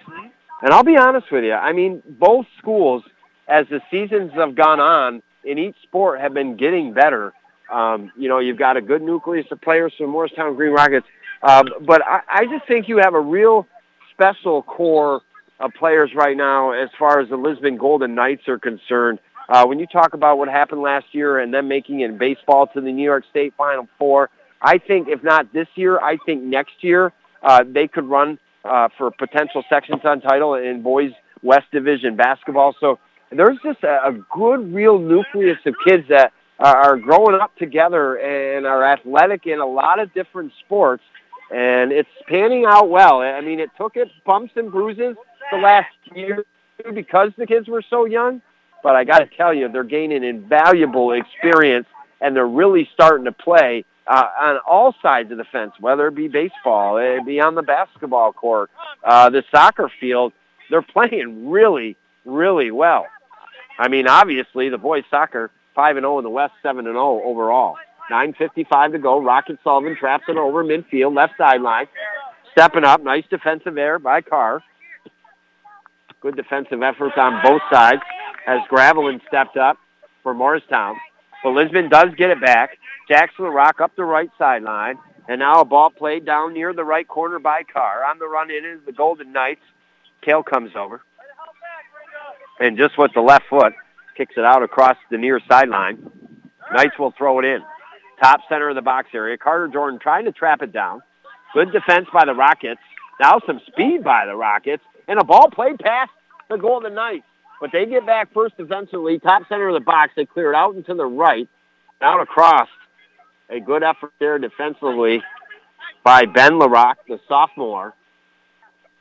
And I'll be honest with you. I mean, both schools, as the seasons have gone on, in each sport have been getting better. Um, you know, you've got a good nucleus of players from Morristown Green Rockets. Um, but I, I just think you have a real special core of players right now as far as the Lisbon Golden Knights are concerned. Uh, when you talk about what happened last year and them making it in baseball to the New York State Final Four, I think if not this year, I think next year uh, they could run uh, for potential Section Sun title in boys West Division basketball. So there's just a, a good, real nucleus of kids that are growing up together and are athletic in a lot of different sports, and it's panning out well. I mean, it took it bumps and bruises the last year because the kids were so young, but I got to tell you, they're gaining invaluable experience, and they're really starting to play uh, on all sides of the fence, whether it be baseball, it be on the basketball court, uh, the soccer field. They're [laughs] playing really, really well. I mean, obviously, the boys soccer, 5 and 0 in the West, 7 and 0 overall. 9.55 to go. Rocket Sullivan traps it over midfield, left sideline. Stepping up. Nice defensive error by Carr. Good defensive efforts on both sides as Gravelin stepped up for Morristown. But Lisbon does get it back. Jackson Rock up the right sideline. And now a ball played down near the right corner by Carr. On the run in is the Golden Knights. Kale comes over. And just with the left foot, kicks it out across the near sideline. Knights will throw it in. Top center of the box area. Carter Jordan trying to trap it down. Good defense by the Rockets. Now some speed by the Rockets. And a ball played past the Golden Knights. But they get back first defensively, top center of the box. They clear it out into the right. Out across. A good effort there defensively by Ben LaRock, the sophomore.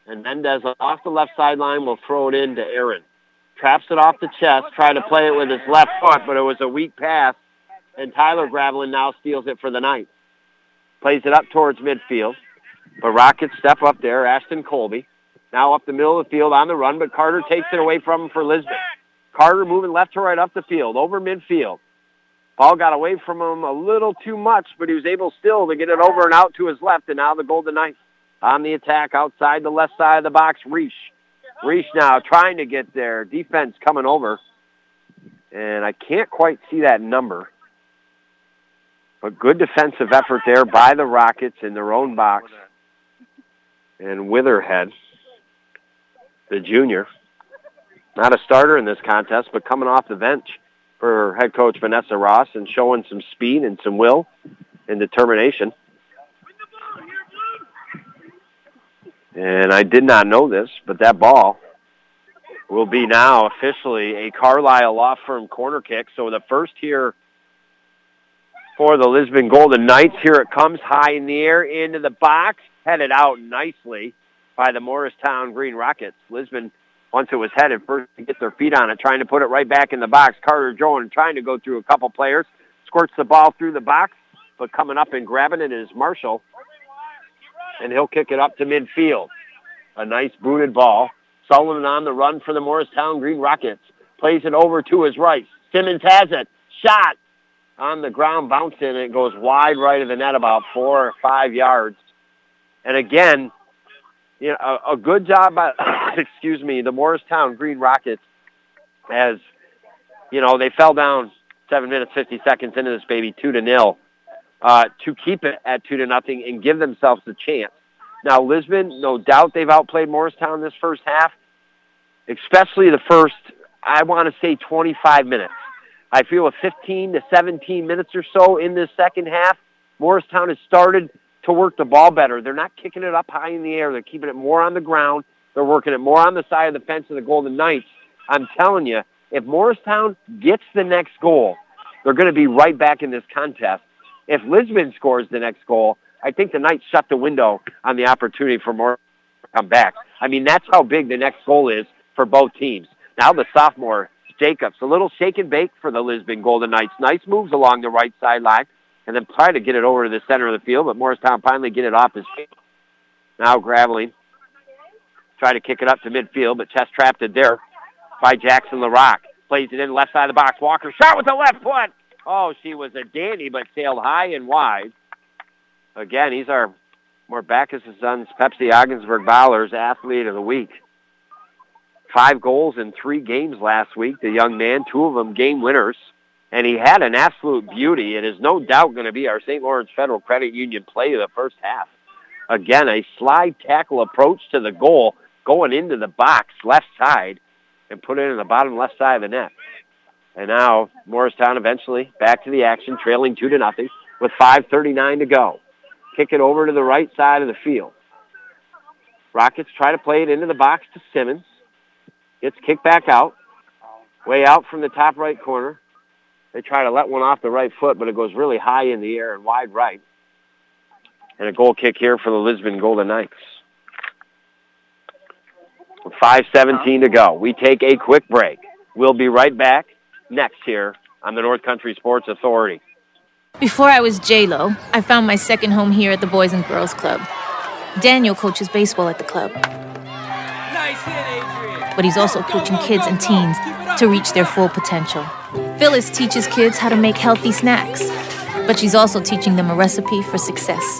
And Mendez off the left sideline will throw it in to Aaron. Traps it off the chest, tried to play it with his left foot, but it was a weak pass. And Tyler Gravelin now steals it for the night. Plays it up towards midfield. But Rockets step up there. Ashton Colby. Now up the middle of the field on the run, but Carter takes it away from him for Lisbon. Carter moving left to right up the field, over midfield. Ball got away from him a little too much, but he was able still to get it over and out to his left, and now the Golden Knights on the attack outside the left side of the box. Reach. Reach now trying to get there. Defense coming over. And I can't quite see that number. But good defensive effort there by the Rockets in their own box. And Witherhead, the junior, not a starter in this contest, but coming off the bench for head coach Vanessa Ross and showing some speed and some will and determination. And I did not know this, but that ball will be now officially a Carlisle Law Firm corner kick. So the first here for the Lisbon Golden Knights. Here it comes high in the air into the box, headed out nicely by the Morristown Green Rockets. Lisbon, once it was headed, first to get their feet on it, trying to put it right back in the box. Carter Jones trying to go through a couple players, squirts the ball through the box, but coming up and grabbing it is Marshall and he'll kick it up to midfield. A nice booted ball. Sullivan on the run for the Morristown Green Rockets. Plays it over to his right. Simmons has it. Shot on the ground, bouncing, and it goes wide right of the net about four or five yards. And again, you know, a, a good job by, [coughs] excuse me, the Morristown Green Rockets as, you know, they fell down seven minutes, 50 seconds into this baby, two to nil uh, to keep it at two to nothing and give themselves a chance. Now Lisbon, no doubt they've outplayed Morristown this first half, especially the first, I want to say 25 minutes. I feel a 15 to 17 minutes or so in this second half, Morristown has started to work the ball better. They're not kicking it up high in the air. They're keeping it more on the ground. They're working it more on the side of the fence of the Golden Knights. I'm telling you, if Morristown gets the next goal, they're going to be right back in this contest. If Lisbon scores the next goal, I think the Knights shut the window on the opportunity for more to come back. I mean, that's how big the next goal is for both teams. Now the sophomore, Jacobs, a little shake and bake for the Lisbon Golden Knights. Nice moves along the right sideline and then try to get it over to the center of the field, but Morristown finally get it off his feet. Now Gravelin try to kick it up to midfield, but chest trapped it there by Jackson LaRock. Plays it in left side of the box. Walker shot with the left foot. Oh, she was a dandy, but sailed high and wide. Again, he's our Mort Backus' Sons Pepsi Ogdensburg Bottlers Athlete of the Week. Five goals in three games last week, the young man, two of them game winners. And he had an absolute beauty. It is no doubt going to be our St. Lawrence Federal Credit Union play of the first half. Again, a slide tackle approach to the goal, going into the box, left side, and put it in the bottom left side of the net. And now Morristown eventually back to the action, trailing two to nothing with 5.39 to go. Kick it over to the right side of the field. Rockets try to play it into the box to Simmons. Gets kicked back out. Way out from the top right corner. They try to let one off the right foot, but it goes really high in the air and wide right. And a goal kick here for the Lisbon Golden Knights. With 5.17 to go. We take a quick break. We'll be right back next here on the North Country Sports Authority. Before I was J-Lo, I found my second home here at the Boys and Girls Club. Daniel coaches baseball at the club. But he's also coaching kids and teens to reach their full potential. Phyllis teaches kids how to make healthy snacks, but she's also teaching them a recipe for success.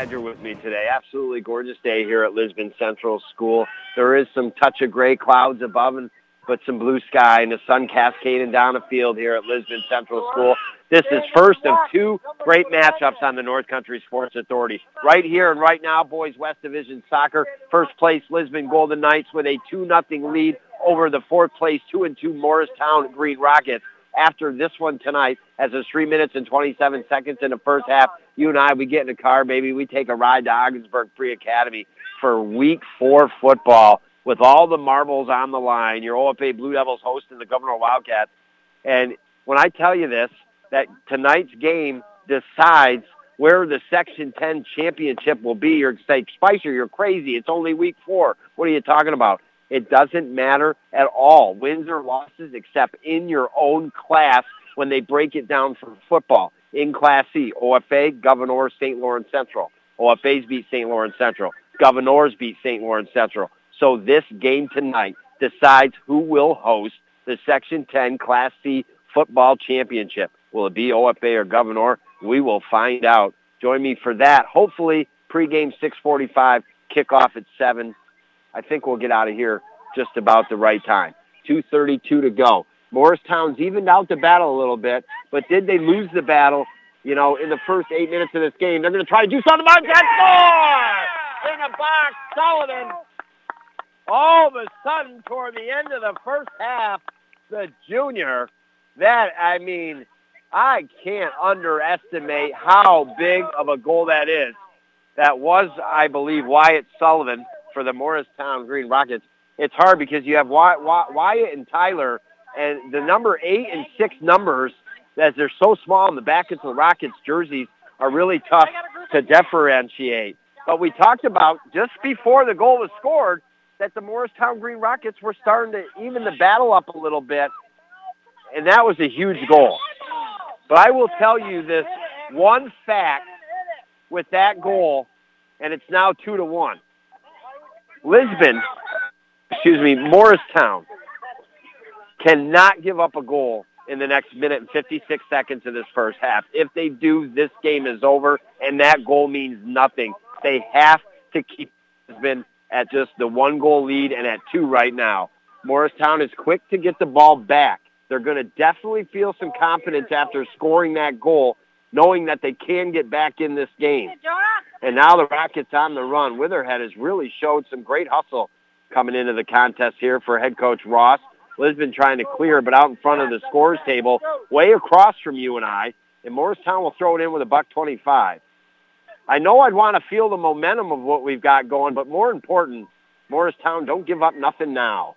Glad you're with me today. Absolutely gorgeous day here at Lisbon Central School. There is some touch of gray clouds above and but some blue sky and the sun cascading down the field here at Lisbon Central School. This is first of two great matchups on the North Country Sports Authority. Right here and right now, boys West Division Soccer, first place Lisbon Golden Knights with a 2-0 lead over the fourth place 2 and 2 Morristown Green Rockets. After this one tonight, as it's 3 minutes and 27 seconds in the first half, you and I, we get in a car, baby. We take a ride to Ogdensburg Free Academy for week four football with all the marbles on the line. Your OFA Blue Devils hosting the Gouverneur Wildcats. And when I tell you this, that tonight's game decides where the Section 10 championship will be. You're say, Spicer, you're crazy. It's only week four. What are you talking about? It doesn't matter at all, wins or losses, except in your own class when they break it down for football. In Class C, OFA, Gouverneur, St. Lawrence Central. OFA's beat St. Lawrence Central. Gouverneur's beat St. Lawrence Central. So this game tonight decides who will host the Section 10 Class C football championship. Will it be OFA or Gouverneur? We will find out. Join me for that. Hopefully, pregame 645, kickoff at 7. I think we'll get out of here just about the right time. 2.32 to go. Morristown's evened out the battle a little bit, but did they lose the battle, you know, in the first eight minutes of this game? They're going to try to do something about that. Score! In the box, Sullivan. All of a sudden, toward the end of the first half, the junior, that, I mean, I can't underestimate how big of a goal that is. That was, I believe, Wyatt Sullivan for the Morristown Green Rockets. It's hard because you have Wyatt and Tyler, and the number eight and six numbers, as they're so small in the back of the Rockets jerseys, are really tough to differentiate. But we talked about just before the goal was scored that the Morristown Green Rockets were starting to even the battle up a little bit, and that was a huge goal. But I will tell you this one fact with that goal, and it's now two to one. Lisbon, excuse me, Morristown cannot give up a goal in the next minute and 56 seconds of this first half. If they do, this game is over, and that goal means nothing. They have to keep Lisbon at just the one goal lead and at two right now. Morristown is quick to get the ball back. They're going to definitely feel some confidence after scoring that goal, knowing that they can get back in this game. And now the Rockets on the run. Witherhead has really showed some great hustle coming into the contest here for head coach Ross. Lisbon trying to clear, but out in front of the scores table, way across from you and I. And Morristown will throw it in with a buck 25. I know I'd want to feel the momentum of what we've got going, but more important, Morristown, don't give up nothing now.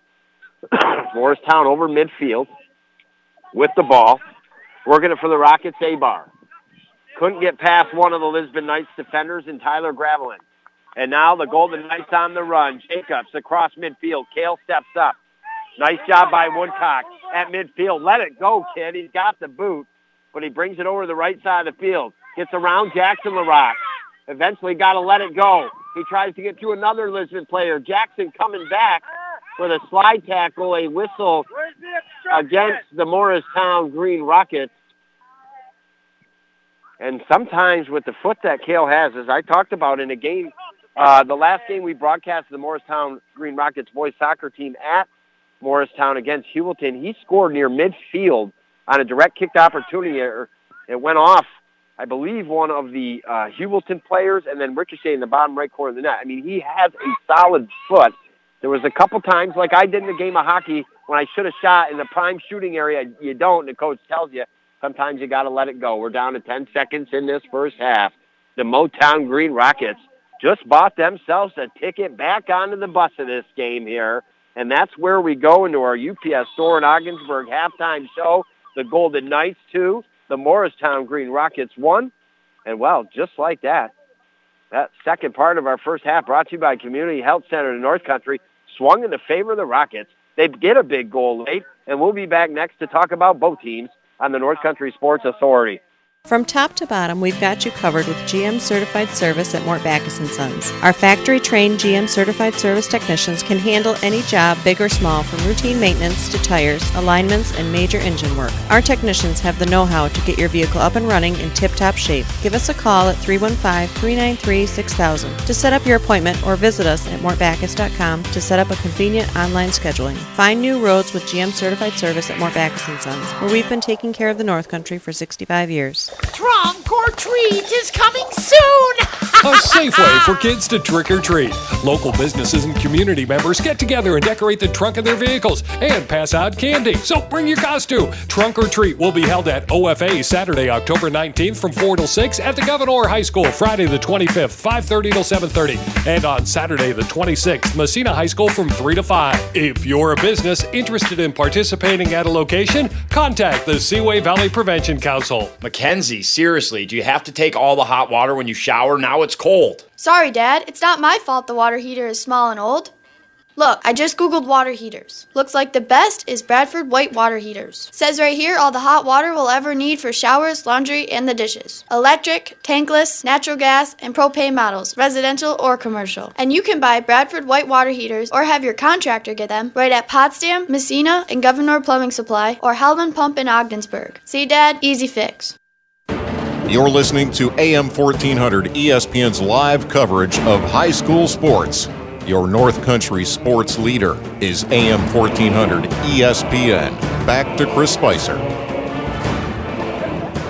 [coughs] Morristown over midfield with the ball, working it for the Rockets A-bar. Couldn't get past one of the Lisbon Knights defenders and Tyler Gravelin. And now the Golden Knights on the run. Jacobs across midfield. Kale steps up. Nice job by Woodcock at midfield. Let it go, kid. He's got the boot, but he brings it over to the right side of the field. Gets around Jackson LaRock. Eventually got to let it go. He tries to get to another Lisbon player. Jackson coming back with a slide tackle, a whistle against the Morristown Green Rockets. And sometimes with the foot that Kale has, as I talked about in a game, uh, the last game we broadcast the Morristown Green Rockets boys soccer team at Morristown against Heuvelton, he scored near midfield on a direct kicked opportunity. It went off, I believe, one of the uh, Heuvelton players and then ricochet in the bottom right corner of the net. I mean, he has a solid foot. There was a couple times, like I did in the game of hockey, when I should have shot in the prime shooting area. You don't. And the coach tells you sometimes you got to let it go. We're down to 10 seconds in this first half. The Motown Green Rockets just bought themselves a ticket back onto the bus of this game here. And that's where we go into our UPS store in Ogdensburg halftime show. The Golden Knights, two. The Morristown Green Rockets, one. And, well, just like that, that second part of our first half brought to you by Community Health Center in North Country swung in the favor of the Rockets. They get a big goal late, and we'll be back next to talk about both teams on the North Country Sports Authority. From top to bottom, we've got you covered with GM certified service at Mort Backus & Sons. Our factory trained GM certified service technicians can handle any job, big or small, from routine maintenance to tires, alignments, and major engine work. Our technicians have the know-how to get your vehicle up and running in tip-top shape. Give us a call at 315-393-6000 to set up your appointment or visit us at mortbackus.com to set up a convenient online scheduling. Find new roads with GM certified service at Mort Backus & Sons, where we've been taking care of the North Country for 65 years. Trunk or treat is coming soon! A safe way for kids to trick or treat. Local businesses and community members get together and decorate the trunk of their vehicles and pass out candy. So bring your costume. Trunk or treat will be held at OFA Saturday, October 19th from 4 till 6 at the Gouverneur High School, Friday the 25th, 5:30 till 7:30, and on Saturday the 26th, Massena High School from 3 to 5. If you're a business interested in participating at a location, contact the Seaway Valley Prevention Council. Mackenzie, seriously, do you have to take all the hot water when you shower? Now it's cold. Sorry, Dad. It's not my fault the water heater is small and old. Look, I just googled water heaters. Looks like the best is Bradford white water heaters. Says right here all the hot water we'll ever need for showers, laundry, and the dishes. Electric, tankless, natural gas, and propane models, residential or commercial. And you can buy Bradford white water heaters or have your contractor get them right at Potsdam, Massena, and Gouverneur Plumbing Supply or Howland Pump in Ogdensburg. See, Dad? Easy fix. You're listening to AM 1400 ESPN's live coverage of high school sports. Your North Country sports leader is AM 1400 ESPN. Back to Chris Spicer.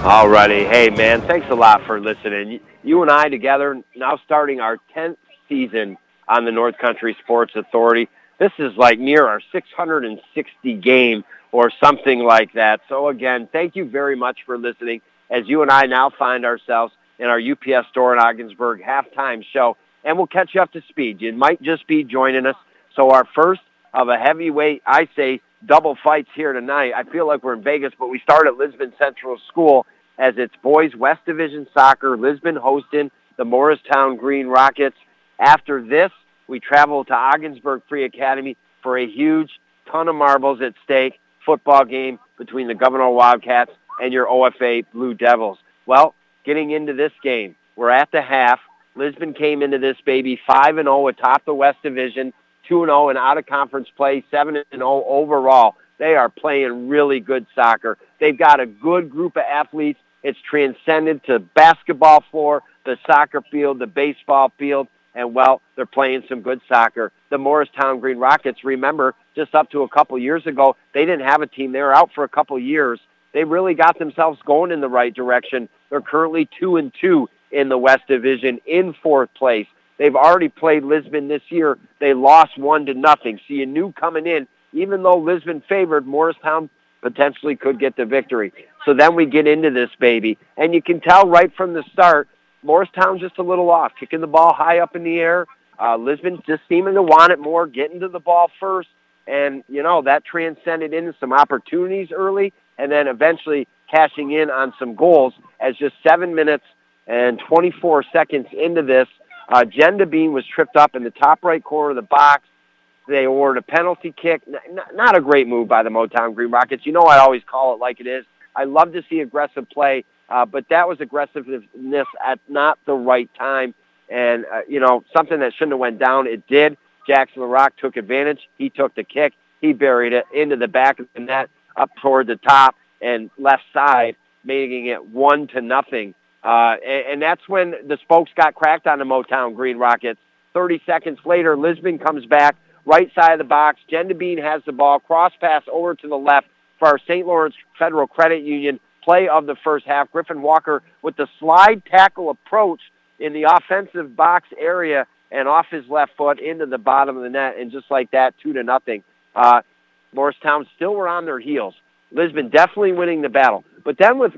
Alrighty, hey man, thanks a lot for listening. You and I together now starting our 10th season on the North Country Sports Authority. This is like near our 660 game or something like that. So again, thank you very much for listening as you and I now find ourselves in our UPS store in Ogdensburg halftime show, and we'll catch you up to speed. You might just be joining us. So our first of a heavyweight, I say, double fights here tonight. I feel like we're in Vegas, but we start at Lisbon Central School as it's boys West Division soccer, Lisbon hosting the Morristown Green Rockets. After this, we travel to Ogdensburg Free Academy for a huge ton of marbles at stake football game between the Gouverneur Wildcats and your OFA Blue Devils. Well, getting into this game, we're at the half. Lisbon came into this baby 5 and 0 atop the West Division, 2 and 0 in out of conference play, 7 and 0 overall. They are playing really good soccer. They've got a good group of athletes. It's transcended to basketball floor, the soccer field, the baseball field, and well, they're playing some good soccer. The Morristown Green Rockets, remember, just up to a couple years ago, they didn't have a team. They were out for a couple years. They really got themselves going in the right direction. They're currently two and two in the West Division in fourth place. They've already played Lisbon this year. They lost one to nothing. So you knew coming in, even though Lisbon favored, Morristown potentially could get the victory. So then we get into this baby, and you can tell right from the start, Morristown's just a little off, kicking the ball high up in the air. Uh, Lisbon just seeming to want it more, getting to the ball first, and you know that transcended into some opportunities early, and then eventually cashing in on some goals as just seven minutes and 24 seconds into this, uh, Jen Bean was tripped up in the top right corner of the box. They awarded a penalty kick. N- not a great move by the Motown Green Rockets. You know I always call it like it is. I love to see aggressive play, uh, but that was aggressiveness at not the right time. And, uh, you know, something that shouldn't have went down, it did. Jackson LaRock took advantage. He took the kick. He buried it into the back of the net up toward the top and left side, making it one to nothing. Uh, and, and that's when the spokes got cracked on the Motown Green Rockets. 30 seconds later, Lisbon comes back, right side of the box. Gendabine has the ball, cross pass over to the left for our St. Lawrence Federal Credit Union play of the first half. Griffin Walker with the slide tackle approach in the offensive box area and off his left foot into the bottom of the net, and just like that, two to nothing. Uh, Morristown still were on their heels. Lisbon definitely winning the battle. But then with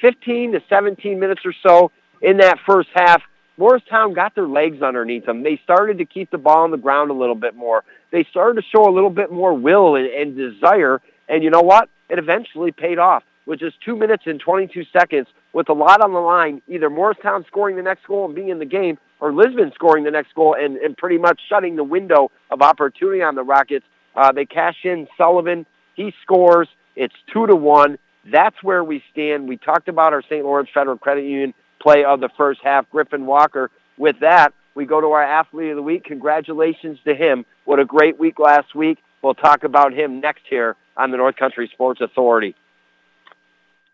15 to 17 minutes or so in that first half, Morristown got their legs underneath them. They started to keep the ball on the ground a little bit more. They started to show a little bit more will and, and desire. And you know what? It eventually paid off with just two minutes and 22 seconds with a lot on the line, either Morristown scoring the next goal and being in the game or Lisbon scoring the next goal and, and pretty much shutting the window of opportunity on the Rockets. Uh, they cash in Sullivan. He scores. It's two to one. That's where we stand. We talked about our St. Lawrence Federal Credit Union play of the first half, Griffin Walker. With that, we go to our athlete of the week. Congratulations to him. What a great week last week. We'll talk about him next here on the North Country Sports Authority.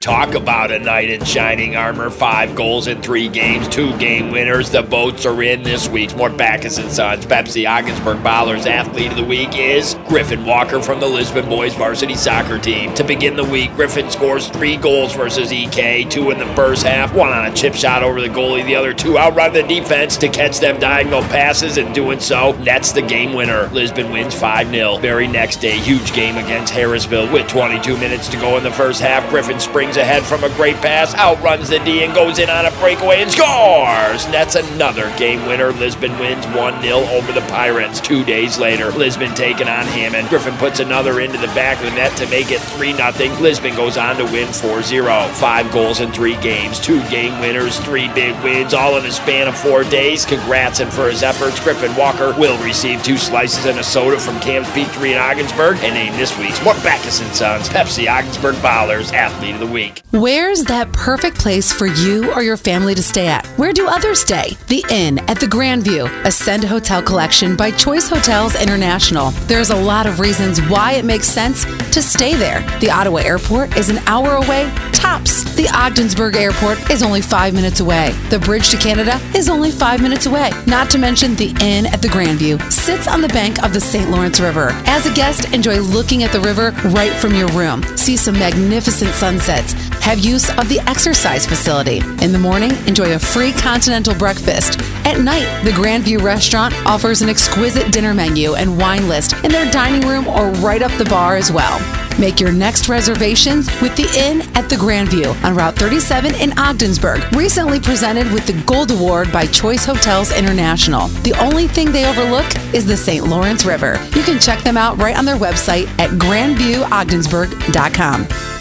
Talk about a knight in shining armor. Five goals in three games, two game winners. The boats are in this week's Mort Backus and Sons Pepsi Ogdensburg Bottlers Athlete of the Week is Griffin Walker from the Lisbon Boys varsity soccer team. To begin the week, Griffin scores three goals versus EK, two in the first half, one on a chip shot over the goalie, the other two outrun the defense to catch them diagonal passes, and doing so, nets the game winner. Lisbon wins 5 0. Very next day, huge game against Harrisville with 22 minutes to go in the first half. Griffin springs ahead from a great pass, outruns the D and goes in on a breakaway and scores. That's another game winner. Lisbon wins 1 0 over the Pirates. Two days later, Lisbon taking on Hammond. Griffin puts another into the back of the net to make it 3 0. Lisbon goes on to win 4 0. Five goals in three games, two game winners, three big wins, all in a span of four days. Congrats and for his efforts. Griffin Walker will receive two slices and a soda from Camp Victory in Ogdensburg and named this week's Mort Backus and Sons Pepsi Ogdensburg Bottlers Athlete of the Week. Where's that perfect place for you or your family to stay at? Where do others stay? The Inn at the Grandview, Ascend Hotel Collection by Choice Hotels International. There's a lot of reasons why it makes sense to stay there. The Ottawa Airport is an hour away, tops. The Ogdensburg Airport is only five minutes away. The bridge to Canada is only five minutes away. Not to mention the Inn at the Grandview sits on the bank of the St. Lawrence River. As a guest, enjoy looking at the river right from your room. See some magnificent sunsets. Have use of the exercise facility. In the morning, enjoy a free continental breakfast. At night, the Grandview restaurant offers an exquisite dinner menu and wine list in their dining room or right up the bar as well. Make your next reservations with the Inn at the Grandview on Route 37 in Ogdensburg. Recently presented with the Gold Award by Choice Hotels International. The only thing they overlook is the St. Lawrence River. You can check them out right on their website at grandviewogdensburg.com.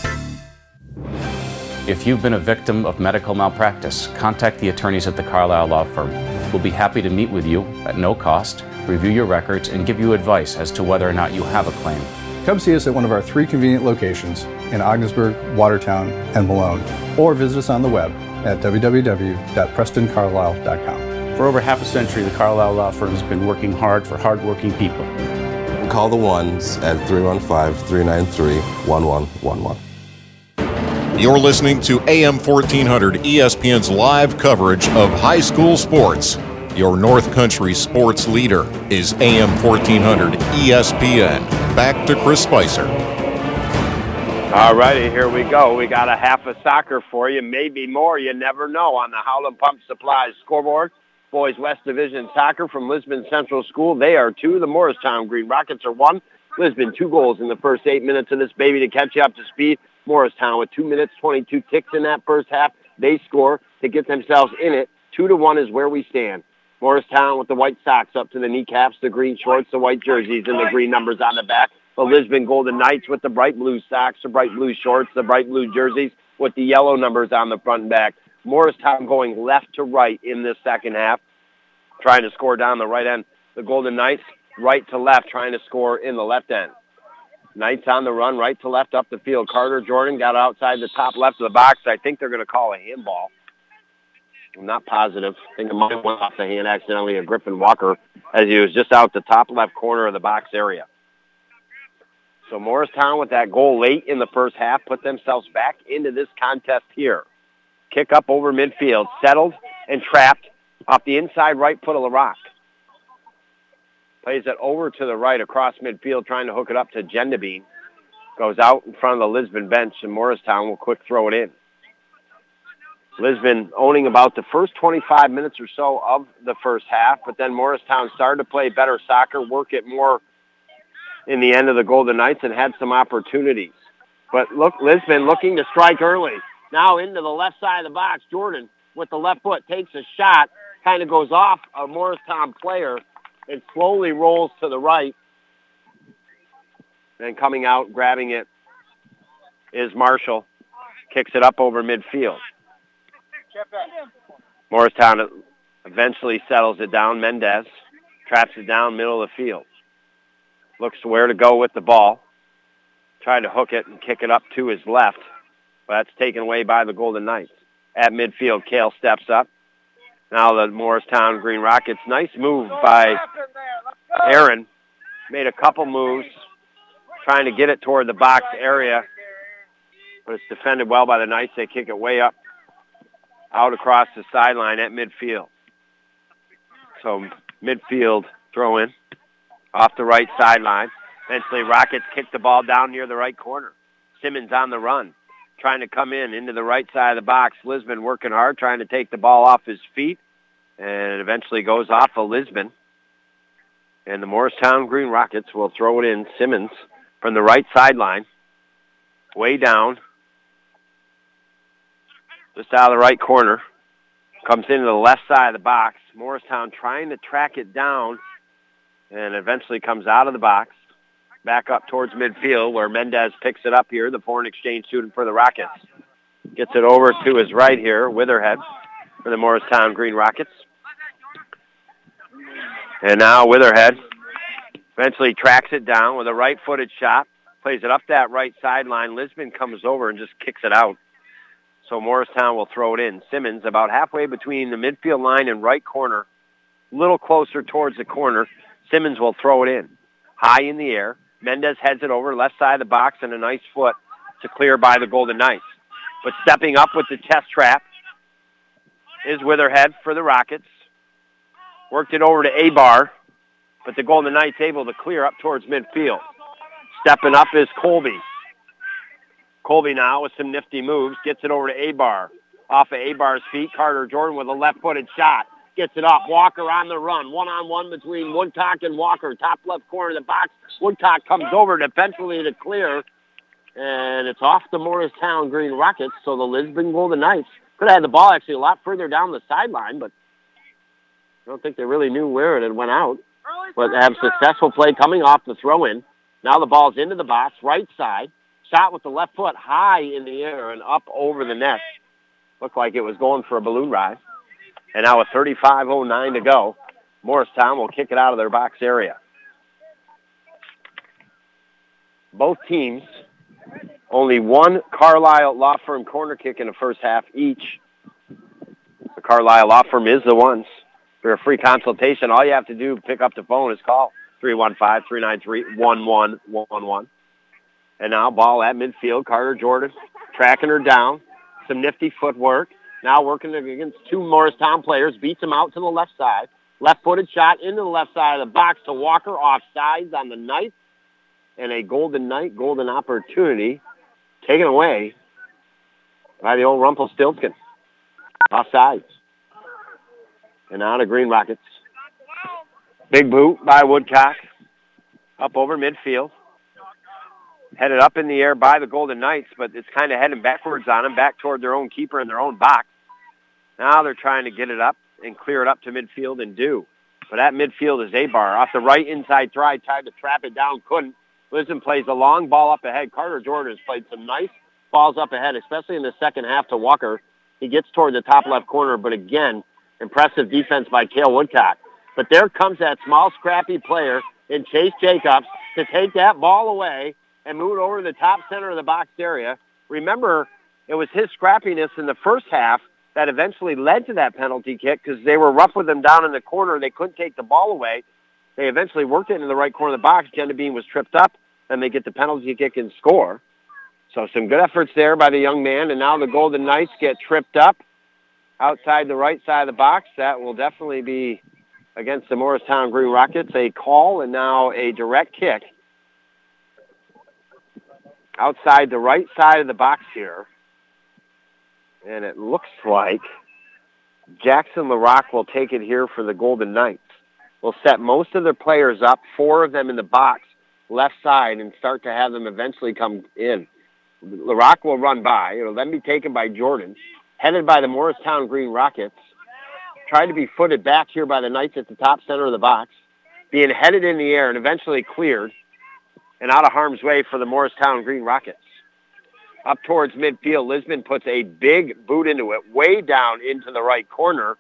If you've been a victim of medical malpractice, contact the attorneys at the Carlisle Law Firm. We'll be happy to meet with you at no cost, review your records, and give you advice as to whether or not you have a claim. Come see us at one of our three convenient locations in Ogdensburg, Watertown, and Malone, or visit us on the web at www.prestoncarlisle.com. For over half a century, the Carlisle Law Firm has been working hard for hardworking people. Call the ones at 315 393 1111. You're listening to AM 1400 ESPN's live coverage of high school sports. Your North Country sports leader is AM 1400 ESPN. Back to Chris Spicer. All righty, here we go. We got a half a soccer for you, maybe more. You never know on the Howland Pump Supplies scoreboard. Boys West Division soccer from Lisbon Central School. They are two. The Morristown Green Rockets are one. Lisbon two goals in the first eight minutes of this baby to catch you up to speed. Morristown with two minutes, 22 ticks in that first half. They score to get themselves in it. Two to one is where we stand. Morristown with the white socks up to the kneecaps, the green shorts, the white jerseys, and the green numbers on the back. The Lisbon Golden Knights with the bright blue socks, the bright blue shorts, the bright blue jerseys with the yellow numbers on the front and back. Morristown going left to right in this second half, trying to score down the right end. The Golden Knights right to left, trying to score in the left end. Knights on the run, right to left up the field. Carter Jordan got outside the top left of the box. I think they're going to call a handball. I'm not positive. I think it might have went off the hand accidentally of Griffin Walker as he was just out the top left corner of the box area. So Morristown with that goal late in the first half put themselves back into this contest here. Kick up over midfield, settled and trapped off the inside right foot of LaRock. Plays it over to the right across midfield, trying to hook it up to Gendabine. Goes out in front of the Lisbon bench, and Morristown will quick throw it in. Lisbon owning about the first 25 minutes or so of the first half, but then Morristown started to play better soccer, work it more in the end of the Golden Knights, and had some opportunities. But look, Lisbon looking to strike early. Now into the left side of the box. Jordan with the left foot takes a shot, kind of goes off a Morristown player, and slowly rolls to the right. Then coming out, grabbing it is Marshall. Kicks it up over midfield. Morristown eventually settles it down. Mendez traps it down middle of the field. Looks to where to go with the ball. Trying to hook it and kick it up to his left. But that's taken away by the Golden Knights. At midfield, Kale steps up. Now the Morristown Green Rockets. Nice move by Aaron. Made a couple moves trying to get it toward the box area. But it's defended well by the Knights. They kick it way up out across the sideline at midfield. So midfield throw in off the right sideline. Eventually Rockets kick the ball down near the right corner. Simmons on the run, trying to come in into the right side of the box. Lisbon working hard, trying to take the ball off his feet, and it eventually goes off of Lisbon. And the Morristown Green Rockets will throw it in. Simmons from the right sideline, way down, just out of the right corner. Comes into the left side of the box. Morristown trying to track it down and eventually comes out of the box back up towards midfield where Mendez picks it up here, the foreign exchange student for the Rockets. Gets it over to his right here, Witherhead for the Morristown Green Rockets. And now Witherhead eventually tracks it down with a right-footed shot, plays it up that right sideline. Lisbon comes over and just kicks it out. So Morristown will throw it in. Simmons about halfway between the midfield line and right corner, a little closer towards the corner. Simmons will throw it in. High in the air. Mendez heads it over left side of the box and a nice foot to clear by the Golden Knights. But stepping up with the test trap is Witherhead for the Rockets. Worked it over to A-Bar, but the Golden Knights able to clear up towards midfield. Stepping up is Colby. Colby now with some nifty moves, gets it over to A-Bar. Off of A-Bar's feet, Carter Jordan with a left-footed shot. Gets it up. Walker on the run. One-on-one between Woodcock and Walker. Top left corner of the box. Woodcock comes over defensively to clear. And it's off the Morristown Green Rockets, so the Lisbon Golden Knights could have had the ball actually a lot further down the sideline, but I don't think they really knew where it had went out. But they have successful play coming off the throw-in. Now the ball's into the box, right side. Shot with the left foot high in the air and up over the net. Looked like it was going for a balloon ride. And now with 35.09 to go, Morristown will kick it out of their box area. Both teams, only one Carlisle Law Firm corner kick in the first half each. The Carlisle Law Firm is the ones. For a free consultation, all you have to do, pick up the phone, is call 315-393-1111. And now ball at midfield. Carter Jordan tracking her down. Some nifty footwork. Now working against two Morristown players. Beats him out to the left side. Left-footed shot into the left side of the box to Walker off sides on the Knights. And a Golden night, golden opportunity taken away by the old Rumpelstiltskin. Off sides. And now to Green Rockets. Big boot by Woodcock. Up over midfield. Headed up in the air by the Golden Knights, but it's kind of heading backwards on them, back toward their own keeper in their own box. Now they're trying to get it up and clear it up to midfield and do. But at midfield is A-Bar. Off the right inside try, tried to trap it down, couldn't. Lisbon plays a long ball up ahead. Carter Jordan has played some nice balls up ahead, especially in the second half to Walker. He gets toward the top left corner, but again, impressive defense by Cale Woodcock. But there comes that small, scrappy player in Chase Jacobs to take that ball away and move it over to the top center of the box area. Remember, it was his scrappiness in the first half that eventually led to that penalty kick because they were rough with him down in the corner. They couldn't take the ball away. They eventually worked it into the right corner of the box. Jenna Bean was tripped up, and they get the penalty kick and score. So some good efforts there by the young man, and now the Golden Knights get tripped up outside the right side of the box. That will definitely be against the Morristown Green Rockets. A call and now a direct kick outside the right side of the box here. And it looks like Jackson LaRock will take it here for the Golden Knights. Will set most of their players up, four of them in the box, left side, and start to have them eventually come in. LaRock will run by. It'll then be taken by Jordan, headed by the Morristown Green Rockets. Tried to be footed back here by the Knights at the top center of the box, being headed in the air and eventually cleared and out of harm's way for the Morristown Green Rockets. Up towards midfield, Lisbon puts a big boot into it, way down into the right corner,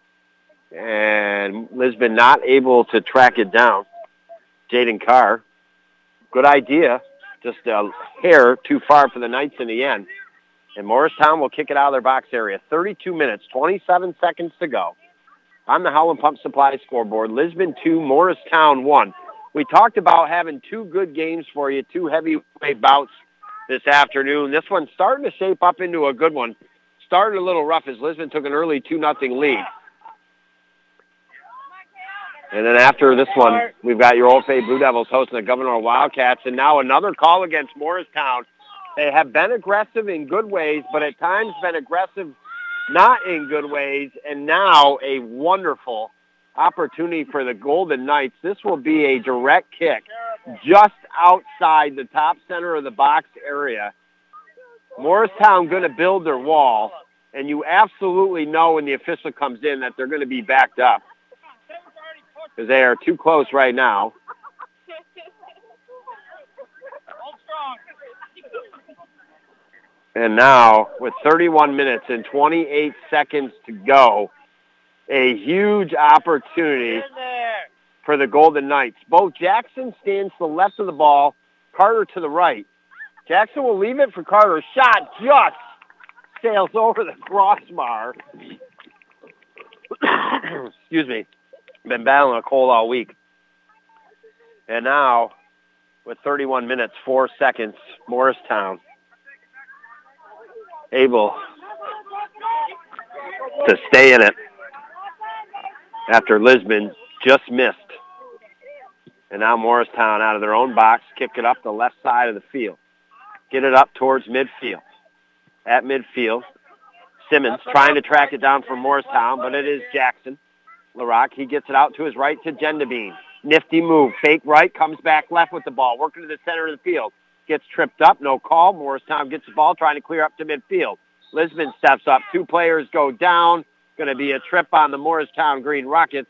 and Lisbon not able to track it down. Jaden Carr, good idea, just a hair too far for the Knights in the end. And Morristown will kick it out of their box area. 32 minutes, 27 seconds to go. On the Howland Pump Supply scoreboard, Lisbon 2, Morristown 1. We talked about having two good games for you, two heavyweight bouts this afternoon. This one's starting to shape up into a good one. Started a little rough as Lisbon took an early 2 nothing lead. And then after this one, we've got your Old Fay Blue Devils hosting the Gouverneur Wildcats. And now another call against Morristown. They have been aggressive in good ways, but at times been aggressive not in good ways. And now a wonderful opportunity for the Golden Knights. This will be a direct kick just outside the top center of the box area. Morristown going to build their wall, and you absolutely know when the official comes in that they're going to be backed up because they are too close right now. And now, with 31 minutes and 28 seconds to go, a huge opportunity for the Golden Knights. Both Jackson stands to the left of the ball, Carter to the right. Jackson will leave it for Carter. Shot just sails over the crossbar. [coughs] Excuse me. Been battling a cold all week. And now, with 31 minutes, 4 seconds, Morristown able to stay in it after Lisbon just missed. And now Morristown out of their own box, kick it up the left side of the field. Get it up towards midfield. At midfield, Simmons trying to track it down from Morristown, but it is Jackson. LaRock, he gets it out to his right to Gendabine. Nifty move. Fake right, comes back left with the ball. Working to the center of the field. Gets tripped up, no call. Morristown gets the ball, trying to clear up to midfield. Lisbon steps up. Two players go down. Going to be a trip on the Morristown Green Rockets.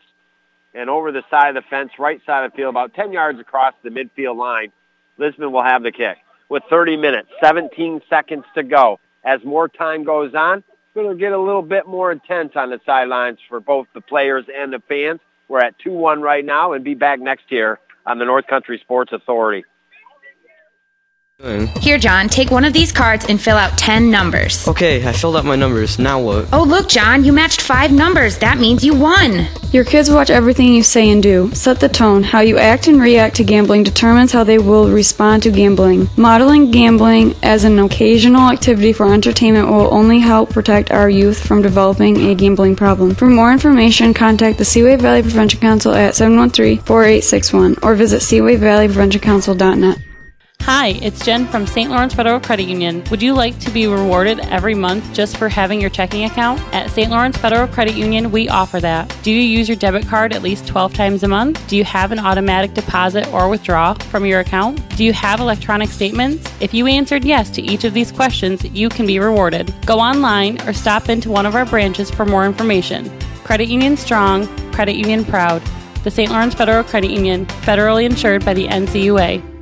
And over the side of the fence, right side of the field, about 10 yards across the midfield line, Lisbon will have the kick. With 30 minutes, 17 seconds to go. As more time goes on, it's going to get a little bit more intense on the sidelines for both the players and the fans. We're at 2-1 right now and be back next year on the North Country Sports Authority. Here, John, take one of these cards and fill out 10 numbers. Okay, I filled out my numbers. Now what? Oh, look, John, you matched five numbers. That means you won. Your kids watch everything you say and do. Set the tone. How you act and react to gambling determines how they will respond to gambling. Modeling gambling as an occasional activity for entertainment will only help protect our youth from developing a gambling problem. For more information, contact the Seaway Valley Prevention Council at 713-4861 or visit seawayvalleypreventioncouncil.net. Hi, it's Jen from St. Lawrence Federal Credit Union. Would you like to be rewarded every month just for having your checking account? At St. Lawrence Federal Credit Union, we offer that. Do you use your debit card at least 12 times a month? Do you have an automatic deposit or withdraw from your account? Do you have electronic statements? If you answered yes to each of these questions, you can be rewarded. Go online or stop into one of our branches for more information. Credit Union Strong, Credit Union Proud. The St. Lawrence Federal Credit Union, federally insured by the NCUA.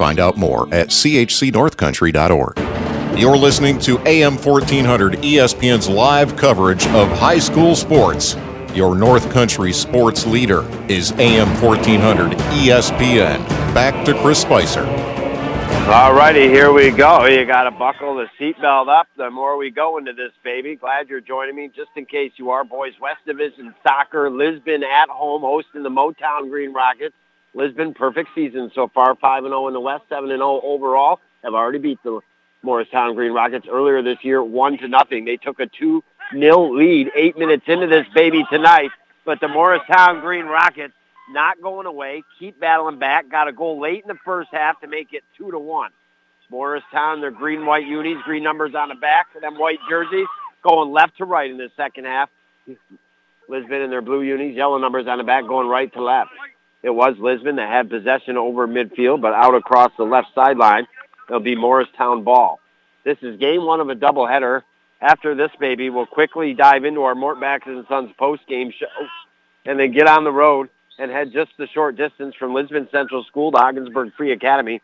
Find out more at chcnorthcountry.org. You're listening to AM 1400 ESPN's live coverage of high school sports. Your North Country sports leader is AM 1400 ESPN. Back to Chris Spicer. All righty, here we go. You got to buckle the seatbelt up. The more we go into this, baby. Glad you're joining me. Just in case you are, boys, West Division Soccer, Lisbon at home hosting the Motown Green Rockets. Lisbon, perfect season so far, 5-0 in the West, 7-0 overall. Have already beat the Morristown Green Rockets earlier this year, 1 to nothing. They took a 2-0 lead eight minutes into this baby tonight, but the Morristown Green Rockets not going away, keep battling back, got a goal late in the first half to make it 2 to 1. Morristown, their green-white unis, green numbers on the back of them white jerseys, going left to right in the second half. Lisbon in their blue unis, yellow numbers on the back, going right to left. It was Lisbon that had possession over midfield, but out across the left sideline, it'll be Morristown ball. This is game one of a doubleheader after this baby, we'll quickly dive into our Mort Backus and Sons post-game show and then get on the road and head just the short distance from Lisbon Central School to Ogdensburg Free Academy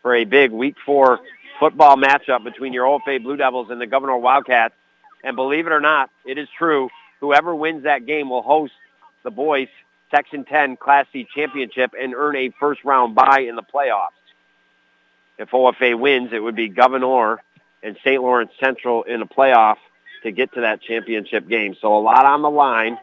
for a big Week 4 football matchup between your Old OFA Blue Devils and the Gouverneur Wildcats. And believe it or not, it is true. Whoever wins that game will host the boys Section 10 Class C championship and earn a first-round bye in the playoffs. If OFA wins, it would be Gouverneur and St. Lawrence Central in a playoff to get to that championship game. So a lot on the line.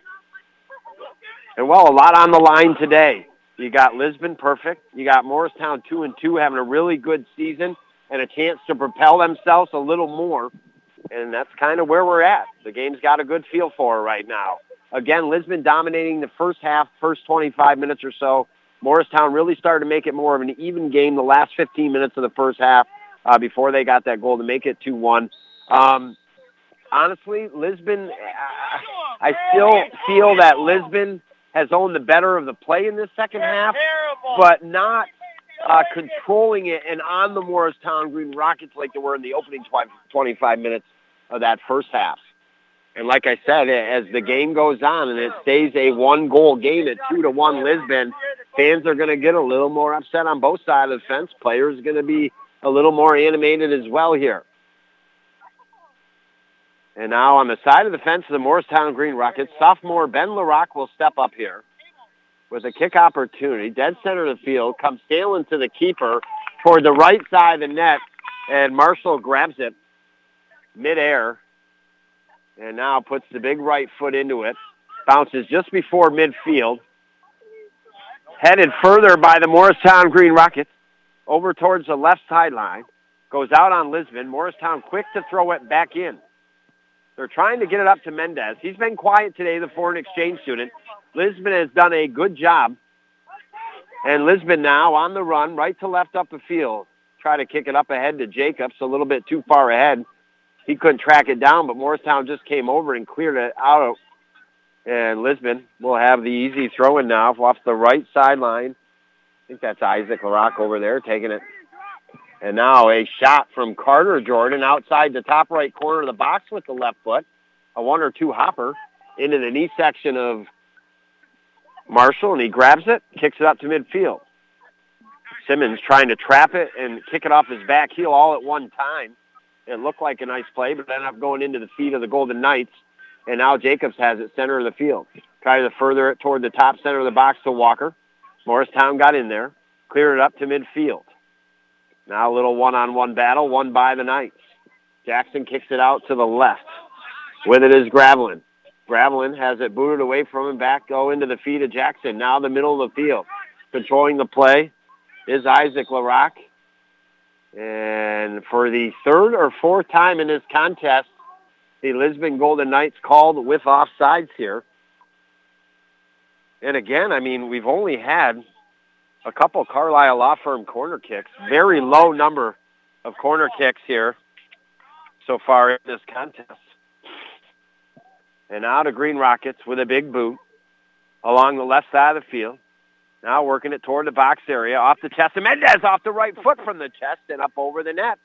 And well, a lot on the line today. You got Lisbon perfect. You got Morristown 2 and 2 having a really good season and a chance to propel themselves a little more. And that's kind of where we're at. The game's got a good feel for right now. Again, Lisbon dominating the first half, first 25 minutes or so. Morristown really started to make it more of an even game the last 15 minutes of the first half uh, before they got that goal to make it 2-1. Um, honestly, Lisbon, I still feel that Lisbon has owned the better of the play in this second half, but not uh, controlling it and on the Morristown Green Rockets like they were in the opening 25 minutes of that first half. And like I said, as the game goes on and it stays a one-goal game at two to one Lisbon, fans are going to get a little more upset on both sides of the fence. Players are going to be a little more animated as well here. And now on the side of the fence of the Morristown Green Rockets, sophomore Ben LaRock will step up here with a kick opportunity. Dead center of the field, comes sailing to the keeper toward the right side of the net, and Marshall grabs it midair and now puts the big right foot into it. Bounces just before midfield. Headed further by the Morristown Green Rockets over towards the left sideline. Goes out on Lisbon. Morristown quick to throw it back in. They're trying to get it up to Mendez. He's been quiet today, the foreign exchange student. Lisbon has done a good job. And Lisbon now on the run, right to left up the field. Try to kick it up ahead to Jacobs, a little bit too far ahead. He couldn't track it down, but Morristown just came over and cleared it out. And Lisbon will have the easy throw-in now off the right sideline. I think that's Isaac LaRock over there taking it. And now a shot from Carter Jordan outside the top right corner of the box with the left foot. A one or two hopper into the knee section of Marshall, and he grabs it, kicks it up to midfield. Simmons trying to trap it and kick it off his back heel all at one time. It looked like a nice play, but ended up going into the feet of the Golden Knights. And now Jacobs has it center of the field. Try to further it toward the top center of the box to Walker. Morristown got in there, cleared it up to midfield. Now a little one-on-one battle, won by the Knights. Jackson kicks it out to the left. With it is Gravelin. Gravelin has it booted away from him, back go into the feet of Jackson. Now the middle of the field. Controlling the play is Isaac LaRock. And for the third or fourth time in this contest, the Lisbon Golden Knights called with offsides here. And again, I mean, we've only had a couple Carlisle Law Firm corner kicks. Very low number of corner kicks here so far in this contest. And now to Green Rockets with a big boot along the left side of the field. Now working it toward the box area, off the chest, and Mendez off the right foot from the chest and up over the net.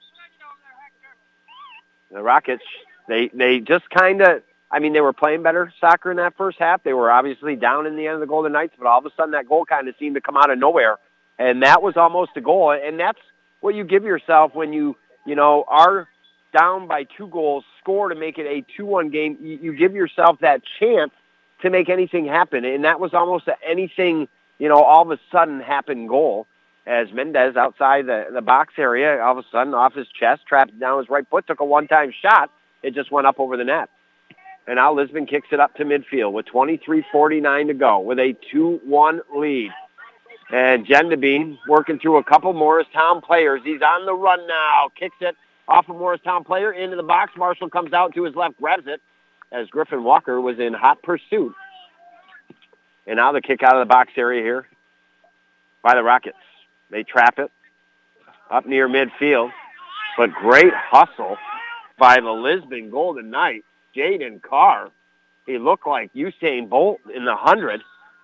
The Rockets, they they just kind of, I mean, they were playing better soccer in that first half. They were obviously down in the end of the Golden Knights, but all of a sudden that goal kind of seemed to come out of nowhere, and that was almost a goal. And that's what you give yourself when you, you know, are down by two goals, score to make it a 2-1 game. You, you give yourself that chance to make anything happen, and that was almost anything you know, all of a sudden happen goal as Mendez outside the, the box area, all of a sudden off his chest, trapped down his right foot, took a one-time shot. It just went up over the net. And now Lisbon kicks it up to midfield with 23.49 to go with a 2-1 lead. And Gendabine working through a couple Morristown players. He's on the run now. Kicks it off a Morristown player into the box. Marshall comes out to his left, grabs it as Griffin Walker was in hot pursuit and now the kick out of the box area here by the Rockets. They trap it up near midfield, but great hustle by the Lisbon Golden Knights. Jaden Carr, he looked like Usain Bolt in the 100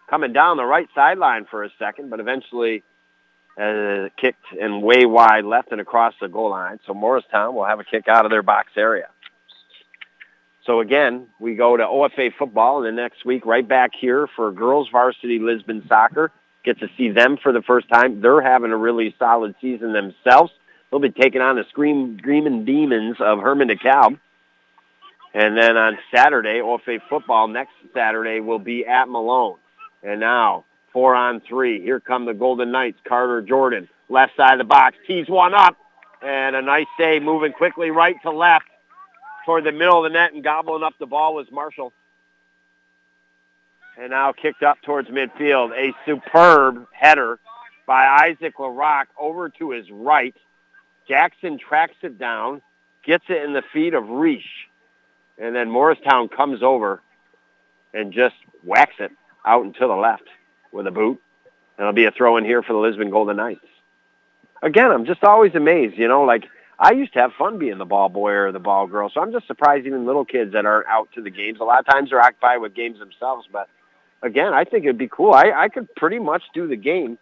coming down the right sideline for a second, but eventually uh, kicked and way wide left and across the goal line. So Morristown will have a kick out of their box area. So again, we go to OFA football, and the next week right back here for girls varsity Lisbon soccer. Get to see them for the first time. They're having a really solid season themselves. They'll be taking on the Scream Screaming Demons of Hermon DeKalb. And then on Saturday, OFA football next Saturday will be at Malone. And now, four on three. Here come the Golden Knights. Carter Jordan, left side of the box, tees one up. And a nice save moving quickly right to left toward the middle of the net and gobbling up the ball was Marshall. And now kicked up towards midfield. A superb header by Isaac LaRock over to his right. Jackson tracks it down, gets it in the feet of Reish. And then Morristown comes over and just whacks it out and to the left with a boot. And it'll be a throw in here for the Lisbon Golden Knights. Again, I'm just always amazed, you know, like I used to have fun being the ball boy or the ball girl, so I'm just surprised even little kids that aren't out to the games. A lot of times they're occupied with games themselves, but again, I think it'd be cool. I, I could pretty much do the game,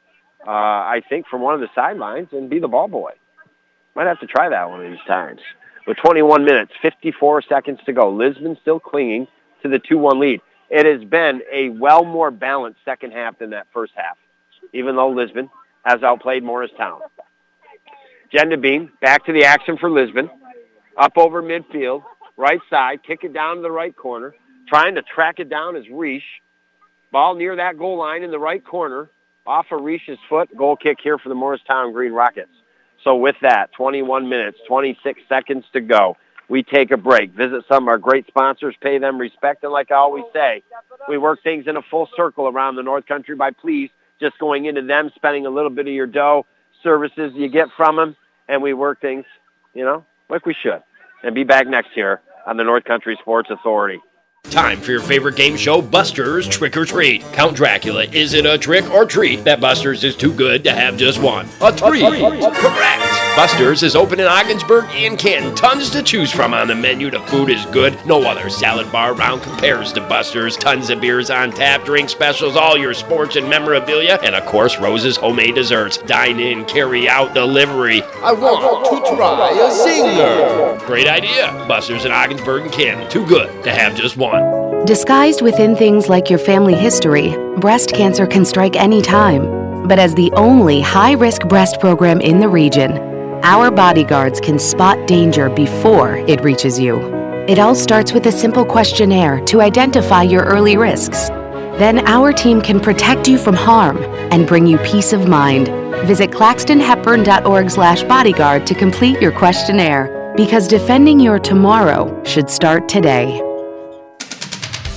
uh, I think, from one of the sidelines and be the ball boy. Might have to try that one of these times. With 21 minutes, 54 seconds to go, Lisbon still clinging to the 2-1 lead. It has been a well more balanced second half than that first half, even though Lisbon has outplayed Morristown. Jen Bean back to the action for Lisbon. Up over midfield, right side, kick it down to the right corner. Trying to track it down is Reish. Ball near that goal line in the right corner. Off of Reish's foot. Goal kick here for the Morristown Green Rockets. So with that, 21 minutes, 26 seconds to go. We take a break, visit some of our great sponsors, pay them respect, and like I always say, we work things in a full circle around the North Country by please just going into them, spending a little bit of your dough, services you get from them, and we work things, you know, like we should. And be back next year on the North Country Sports Authority. Time for your favorite game show, Buster's Trick or Treat. Count Dracula. Is it a trick or treat that Buster's is too good to have just one? A treat. Correct. Buster's is open in Ogdensburg and Canton. Tons to choose from on the menu. The food is good. No other salad bar around compares to Buster's. Tons of beers on tap, drink specials, all your sports and memorabilia, and of course, Rose's homemade desserts. Dine in, carry out, delivery. I want to try a singer. Great idea. Buster's in Ogdensburg and Canton. Too good to have just one. Disguised within things like your family history, breast cancer can strike any time. But as the only high risk breast program in the region, our bodyguards can spot danger before it reaches you. It all starts with a simple questionnaire to identify your early risks. Then our team can protect you from harm and bring you peace of mind. Visit claxtonhepburn.org/bodyguard to complete your questionnaire because defending your tomorrow should start today.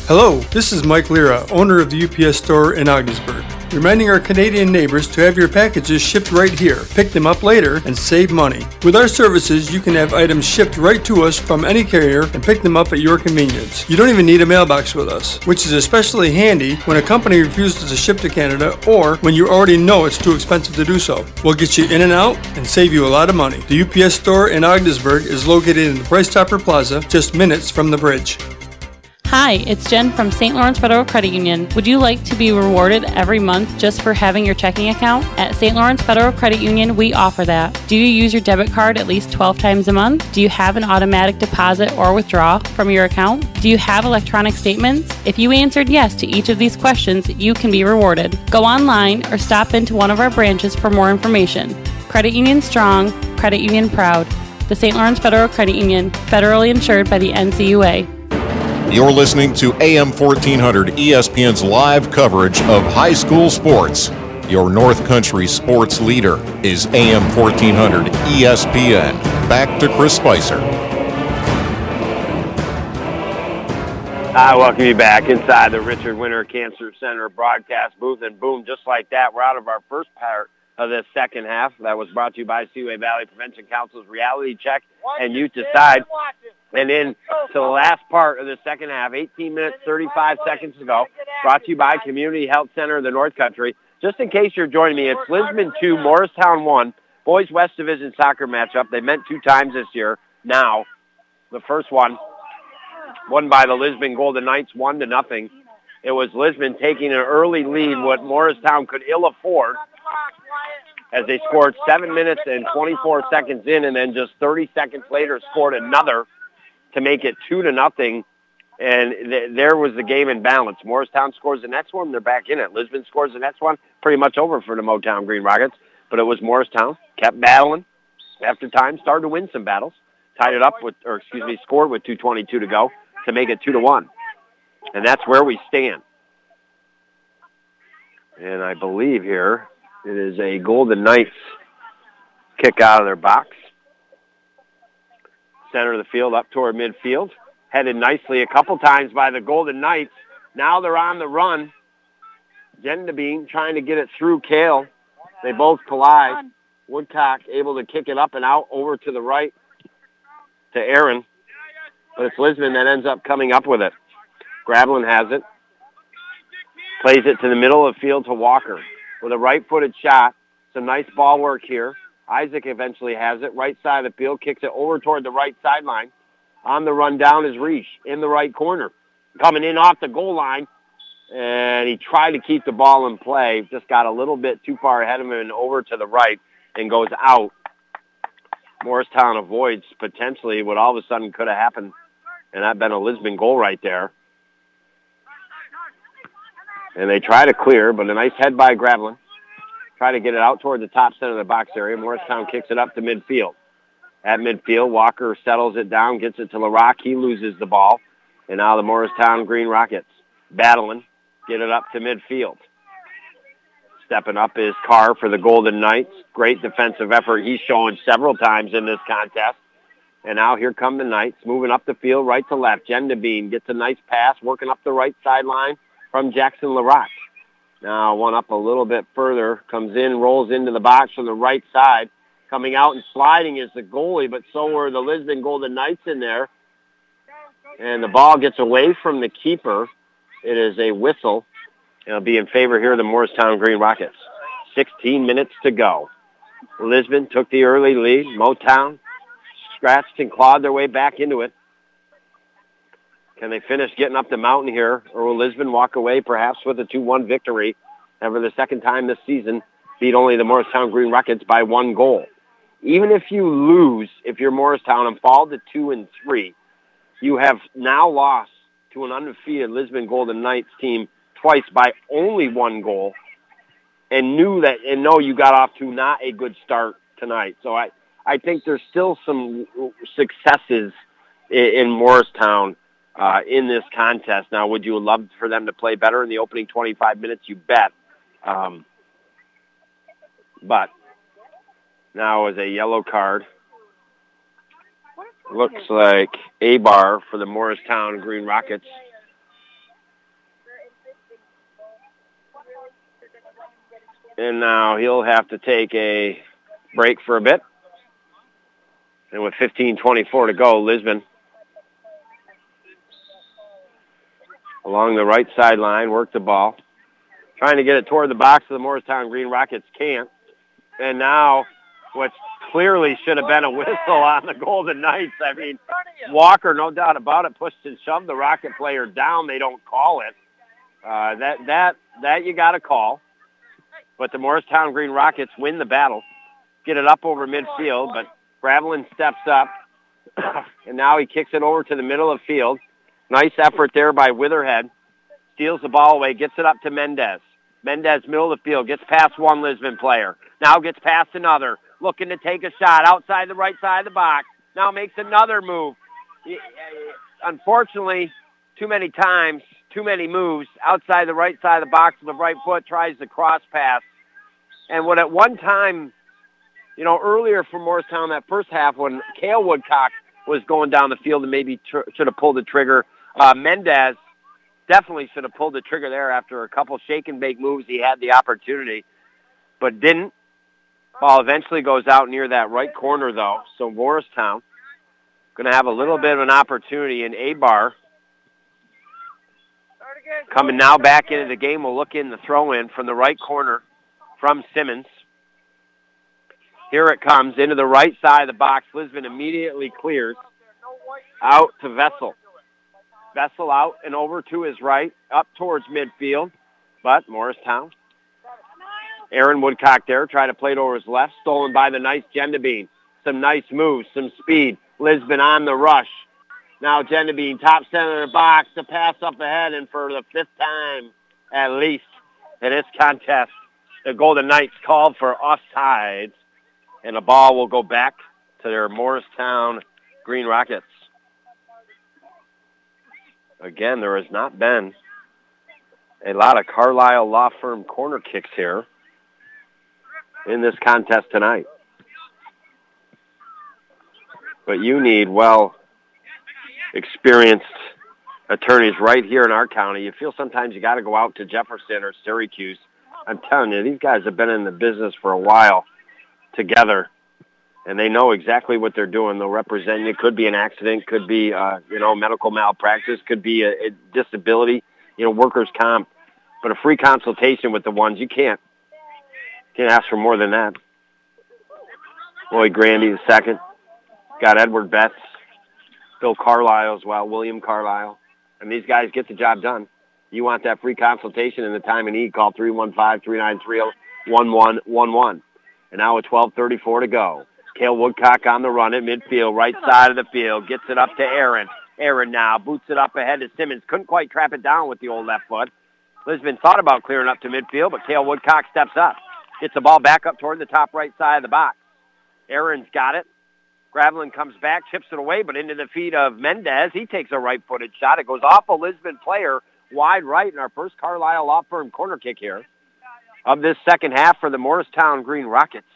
Hello, this is Mike Lira, owner of the UPS store in Ogdensburg, reminding our Canadian neighbors to have your packages shipped right here. Pick them up later and save money. With our services, you can have items shipped right to us from any carrier and pick them up at your convenience. You don't even need a mailbox with us, which is especially handy when a company refuses to ship to Canada or when you already know it's too expensive to do so. We'll get you in and out and save you a lot of money. The UPS store in Ogdensburg is located in the Price Chopper Plaza, just minutes from the bridge. Hi, it's Jen from St. Lawrence Federal Credit Union. Would you like to be rewarded every month just for having your checking account? At St. Lawrence Federal Credit Union, we offer that. Do you use your debit card at least 12 times a month? Do you have an automatic deposit or withdraw from your account? Do you have electronic statements? If you answered yes to each of these questions, you can be rewarded. Go online or stop into one of our branches for more information. Credit Union Strong, Credit Union Proud. The St. Lawrence Federal Credit Union, federally insured by the NCUA. You're listening to AM 1400 ESPN's live coverage of high school sports. Your North Country sports leader is AM 1400 ESPN. Back to Chris Spicer. I welcome you back inside the Richard Winter Cancer Center broadcast booth. And boom, just like that, we're out of our first part of the second half. That was brought to you by Seaway Valley Prevention Council's Reality Check and you Decide. And then to the last part of the second half, 18 minutes, 35 seconds to go, brought to you by Community Health Center of the North Country. Just in case you're joining me, it's Lisbon 2, Morristown 1, Boys West Division soccer matchup. They met two times this year. Now, the first one, won by the Lisbon Golden Knights, one to nothing. It was Lisbon taking an early lead, what Morristown could ill afford, as they scored seven minutes and 24 seconds in, and then just 30 seconds later scored another to make it two to nothing And th- there was the game in balance. Morristown scores the next one, they're back in it. Lisbon scores the next one, pretty much over for the Motown Green Rockets. But it was Morristown, kept battling. After time, started to win some battles. Tied it up with, or excuse me, scored with 2.22 to go to make it 2 to 1. And that's where we stand. And I believe here it is a Golden Knights kick out of their box. Center of the field up toward midfield. Headed nicely a couple times by the Golden Knights. Now they're on the run. Gendabine trying to get it through Kale. They both collide. Woodcock able to kick it up and out over to the right to Aaron. But it's Lisbon that ends up coming up with it. Gravelin has it. Plays it to the middle of the field to Walker with a right-footed shot. Some nice ball work here. Isaac eventually has it. Right side of the field, kicks it over toward the right sideline. On the run down is Reish in the right corner. Coming in off the goal line. And he tried to keep the ball in play. Just got a little bit too far ahead of him and over to the right and goes out. Morristown avoids potentially what all of a sudden could have happened. And that been a Lisbon goal right there. And they try to clear, but a nice head by Gravelin. Try to get it out toward the top center of the box area. Morristown kicks it up to midfield. At midfield, Walker settles it down, gets it to LaRock. He loses the ball. And now the Morristown Green Rockets battling, get it up to midfield. Stepping up is Carr for the Golden Knights. Great defensive effort he's shown several times in this contest. And now here come the Knights, moving up the field right to left. Gendabine gets a nice pass, working up the right sideline from Jackson LaRock. Now one up a little bit further, comes in, rolls into the box from the right side. Coming out and sliding is the goalie, but so were the Lisbon Golden Knights in there. And the ball gets away from the keeper. It is a whistle. It'll be in favor here of the Morristown Green Rockets. 16 minutes to go. Lisbon took the early lead. Motown scratched and clawed their way back into it. Can they finish getting up the mountain here, or will Lisbon walk away perhaps with a 2-1 victory and for the second time this season beat only the Morristown Green Rockets by one goal? Even if you lose, if you're Morristown and fall to 2 and 3, you have now lost to an undefeated Lisbon Golden Knights team twice by only one goal and knew that and know you got off to not a good start tonight. So I, I think there's still some successes in, in Morristown uh, in this contest. Now, would you love for them to play better in the opening 25 minutes? You bet. Um, but now is a yellow card. Looks like A-bar for the Morristown Green Rockets. And now he'll have to take a break for a bit. And with 15.24 to go, Lisbon along the right sideline, work the ball. Trying to get it toward the box of the Morristown Green Rockets can't. And now what clearly should have been a whistle on the Golden Knights. I mean, Walker, no doubt about it, pushed and shoved the Rocket player down. They don't call it. Uh, that that that you got to call. But the Morristown Green Rockets win the battle, get it up over midfield. But Gravelin steps up, [coughs] and now he kicks it over to the middle of field. Nice effort there by Witherhead. Steals the ball away, gets it up to Mendez. Mendez, middle of the field, gets past one Lisbon player. Now gets past another. Looking to take a shot outside the right side of the box. Now makes another move. Uh, unfortunately, too many times, too many moves outside the right side of the box with the right foot, tries the cross pass. And what at one time, you know, earlier for Morristown, that first half when Kale Woodcock was going down the field and maybe tr- should have pulled the trigger, uh, Mendez definitely should have pulled the trigger there after a couple shake and bake moves. He had the opportunity, but didn't. Ball eventually goes out near that right corner, though. So Morristown going to have a little bit of an opportunity in A-bar. Coming now back into the game, we'll look in the throw-in from the right corner from Simmons. Here it comes into the right side of the box. Lisbon immediately clears out to Vessel. Vessel out and over to his right, up towards midfield. But Morristown. Aaron Woodcock there, trying to play it over his left, stolen by the nice Gendabine. Some nice moves, some speed. Lisbon on the rush. Now Bean, top center of the box, to pass up ahead, and for the fifth time at least in this contest, the Golden Knights called for offsides, and the ball will go back to their Morristown Green Rockets. Again, there has not been a lot of Carlisle Law Firm corner kicks here in this contest tonight. But you need well experienced attorneys right here in our county. You feel sometimes you got to go out to Jefferson or Syracuse. I'm telling you, these guys have been in the business for a while together, and they know exactly what they're doing. They'll represent you. It could be an accident, could be uh, you know medical malpractice, could be a, a disability, you know workers' comp, but a free consultation with the ones you can't can't ask for more than that. Lloyd Grandy the second, got Edward Betts, Bill Carlisle as well, William Carlisle. And these guys get the job done. You want that free consultation in the time of need, call 315-393-1111. And now with 12.34 to go. Kale Woodcock on the run at midfield, right side of the field, gets it up to Aaron. Aaron now boots it up ahead to Simmons. Couldn't quite trap it down with the old left foot. Lisbon thought about clearing up to midfield, but Kale Woodcock steps up. Gets the ball back up toward the top right side of the box. Aaron's got it. Gravelin comes back, chips it away, but into the feet of Mendez. He takes a right-footed shot. It goes off a Lisbon player wide right in our first Carlisle Law Firm corner kick here of this second half for the Morristown Green Rockets.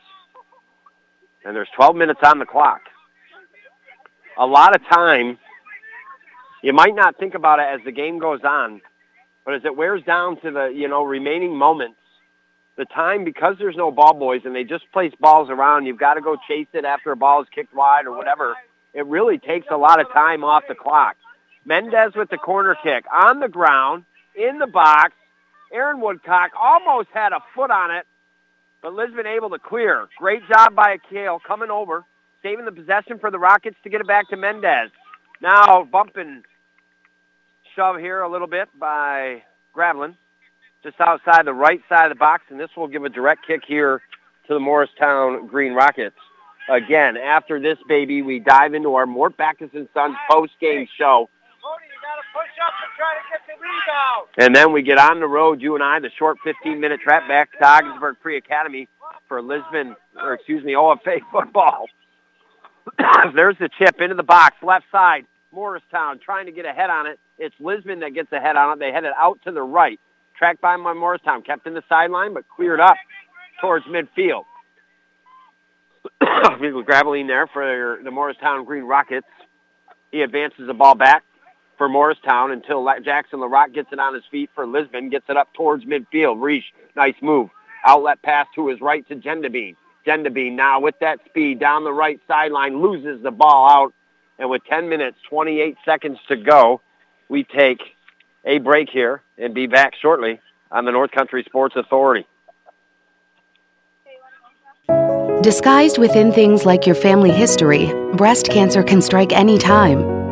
And there's 12 minutes on the clock. A lot of time, you might not think about it as the game goes on, but as it wears down to the, you know, remaining moments, the time because there's no ball boys and they just place balls around. You've got to go chase it after a ball is kicked wide or whatever. It really takes a lot of time off the clock. Mendez with the corner kick on the ground in the box. Aaron Woodcock almost had a foot on it, but Lisbon able to clear. Great job by Akale coming over, saving the possession for the Rockets to get it back to Mendez. Now bump and shove here a little bit by Gravelin just outside the right side of the box, and this will give a direct kick here to the Morristown Green Rockets. Again, after this, baby, we dive into our Mort Backus and Sons post-game show. And then we get on the road, you and I, the short 15-minute trap back to Ogdensburg Free Academy for Lisbon, or excuse me, OFA [laughs] football. [coughs] There's the chip into the box, left side. Morristown trying to get ahead on it. It's Lisbon that gets ahead on it. They head it out to the right tracked by my Morristown, kept in the sideline, but cleared up towards midfield. [coughs] Gravelin there for the Morristown Green Rockets. He advances the ball back for Morristown until Jackson LaRock gets it on his feet for Lisbon, gets it up towards midfield. Reish, nice move. Outlet pass to his right to Gendabine. Gendabine now with that speed down the right sideline, loses the ball out. And with 10 minutes, 28 seconds to go, we take a break here and be back shortly on the North Country Sports Authority. Disguised within things like your family history, breast cancer can strike any time.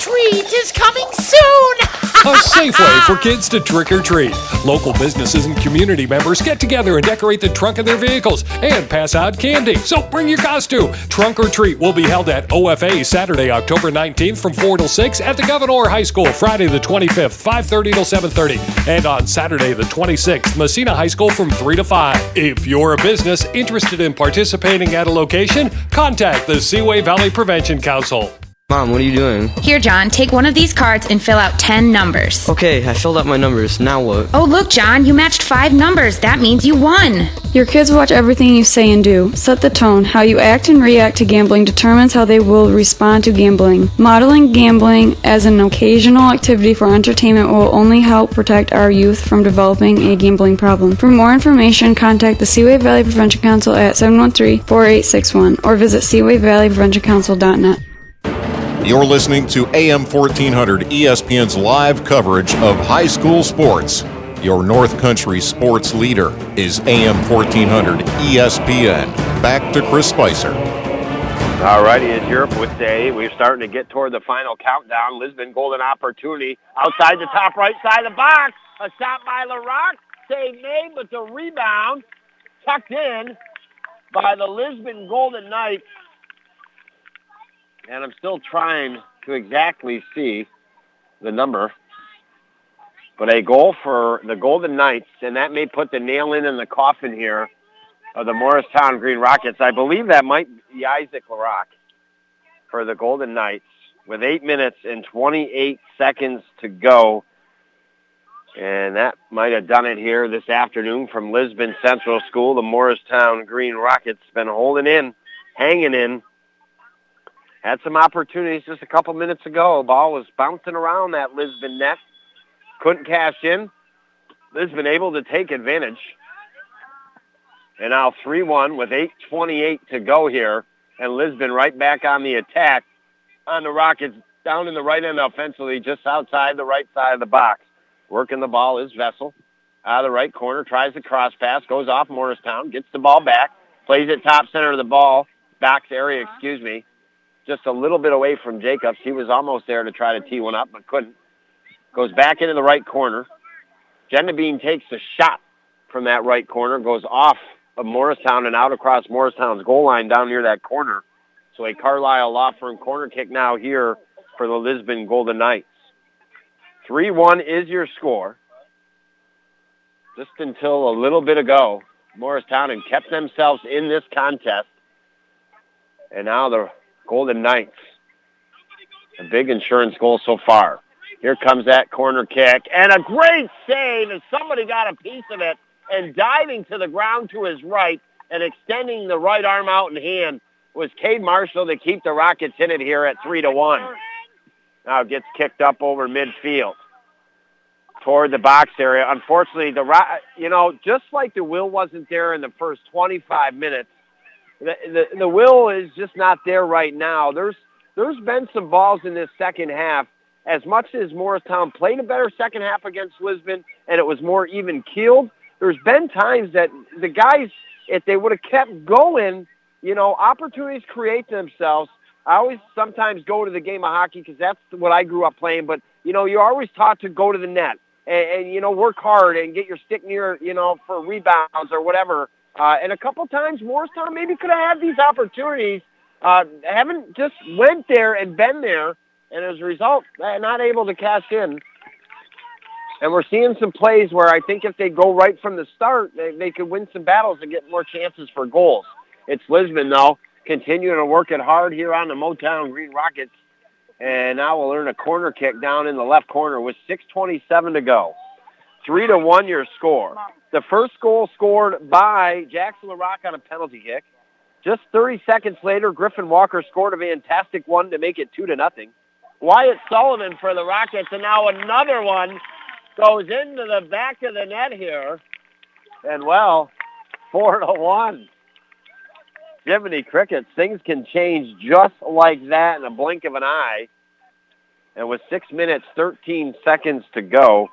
Treat is coming soon! [laughs] a safe way for kids to trick or treat. Local businesses and community members get together and decorate the trunk of their vehicles and pass out candy. So bring your costume. Trunk or treat will be held at OFA Saturday, October 19th from 4 till 6 at the Gouverneur High School, Friday the 25th, 5:30 till 7:30, and on Saturday the 26th, Massena High School from 3 to 5. If you're a business interested in participating at a location, contact the Seaway Valley Prevention Council. Mom, what are you doing? Here, John, take one of these cards and fill out 10 numbers. Okay, I filled out my numbers. Now what? Oh, look, John, you matched five numbers. That means you won. Your kids watch everything you say and do. Set the tone. How you act and react to gambling determines how they will respond to gambling. Modeling gambling as an occasional activity for entertainment will only help protect our youth from developing a gambling problem. For more information, contact the Seaway Valley Prevention Council at 713 4861 or visit SeawayValleyPreventionCouncil.net. You're listening to AM 1400 ESPN's live coverage of high school sports. Your North Country sports leader is AM 1400 ESPN. Back to Chris Spicer. All righty, it's Europe with Day. We're starting to get toward the final countdown. Lisbon golden opportunity outside the top right side of the box. A shot by LaRock. Save made, but the rebound tucked in by the Lisbon Golden Knights. And I'm still trying to exactly see the number. But a goal for the Golden Knights, and that may put the nail in in the coffin here of the Morristown Green Rockets. I believe that might be Isaac LaRock for the Golden Knights with 8 minutes and 28 seconds to go. And that might have done it here this afternoon from Lisbon Central School. The Morristown Green Rockets been holding in, hanging in. Had some opportunities just a couple minutes ago. Ball was bouncing around that Lisbon net. Couldn't cash in. Lisbon able to take advantage. And now 3-1 with 8.28 to go here. And Lisbon right back on the attack on the Rockets down in the right end offensively, just outside the right side of the box. Working the ball is Vessel. Out of the right corner, tries the cross pass, goes off Morristown, gets the ball back, plays it top center of the ball, box area, excuse me, just a little bit away from Jacobs. He was almost there to try to tee one up, but couldn't. Goes back into the right corner. Bean takes a shot from that right corner, goes off of Morristown and out across Morristown's goal line down near that corner. So a Carlisle Law Firm corner kick now here for the Lisbon Golden Knights. 3-1 is your score. Just until a little bit ago, Morristown had kept themselves in this contest. And now the Golden Knights, a big insurance goal so far. Here comes that corner kick. And a great save as somebody got a piece of it and diving to the ground to his right and extending the right arm out and hand was Cade Marshall to keep the Rockets in it here at 3 to 1. Now gets kicked up over midfield toward the box area. Unfortunately, the you know, just like the will wasn't there in the first 25 minutes, the, the, will is just not there right now. There's there's been some balls in this second half. As much as Morristown played a better second half against Lisbon and it was more even keeled, there's been times that the guys, if they would have kept going, you know, opportunities create themselves. I always sometimes go to the game of hockey because that's what I grew up playing. But you know, you're always taught to go to the net and, and you know work hard and get your stick near, you know, for rebounds or whatever. Uh, and a couple times, Morristown maybe could have had these opportunities. Uh, haven't just went there and been there, and as a result, not able to cash in. And we're seeing some plays where I think if they go right from the start, they, they could win some battles and get more chances for goals. It's Lisbon, though, continuing to work it hard here on the Motown Green Rockets. And now we'll earn a corner kick down in the left corner with 6.27 to go. 3 to 1 your score. The first goal scored by Jackson LaRock on a penalty kick. Just 30 seconds later, Griffin Walker scored a fantastic one to make it 2 to nothing. Wyatt Sullivan for the Rockets, and now another one goes into the back of the net here. And well, four to one. Jiminy Crickets, things can change just like that in a blink of an eye. And with six minutes, 13 seconds to go,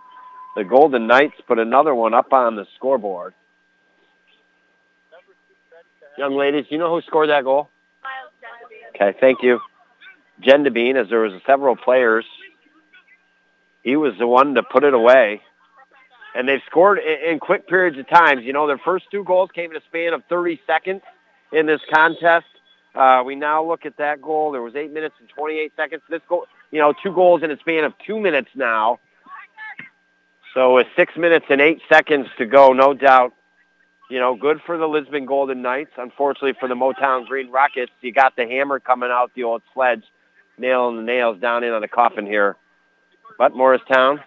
the Golden Knights put another one up on the scoreboard. Young ladies, do you know who scored that goal? Okay, thank you. Gendabine, as there was several players he was the one to put it away. And they've scored in quick periods of times. You know, their first two goals came in a span of 30 seconds in this contest. Uh, we now look at that goal. There was 8 minutes and 28 seconds. This goal, you know, two goals in a span of two minutes now. So with 6 minutes and 8 seconds to go, no doubt, you know, good for the Lisbon Golden Knights. Unfortunately for the Motown Green Rockets, you got the hammer coming out, the old sledge, nailing the nails down in on the coffin here but Morristown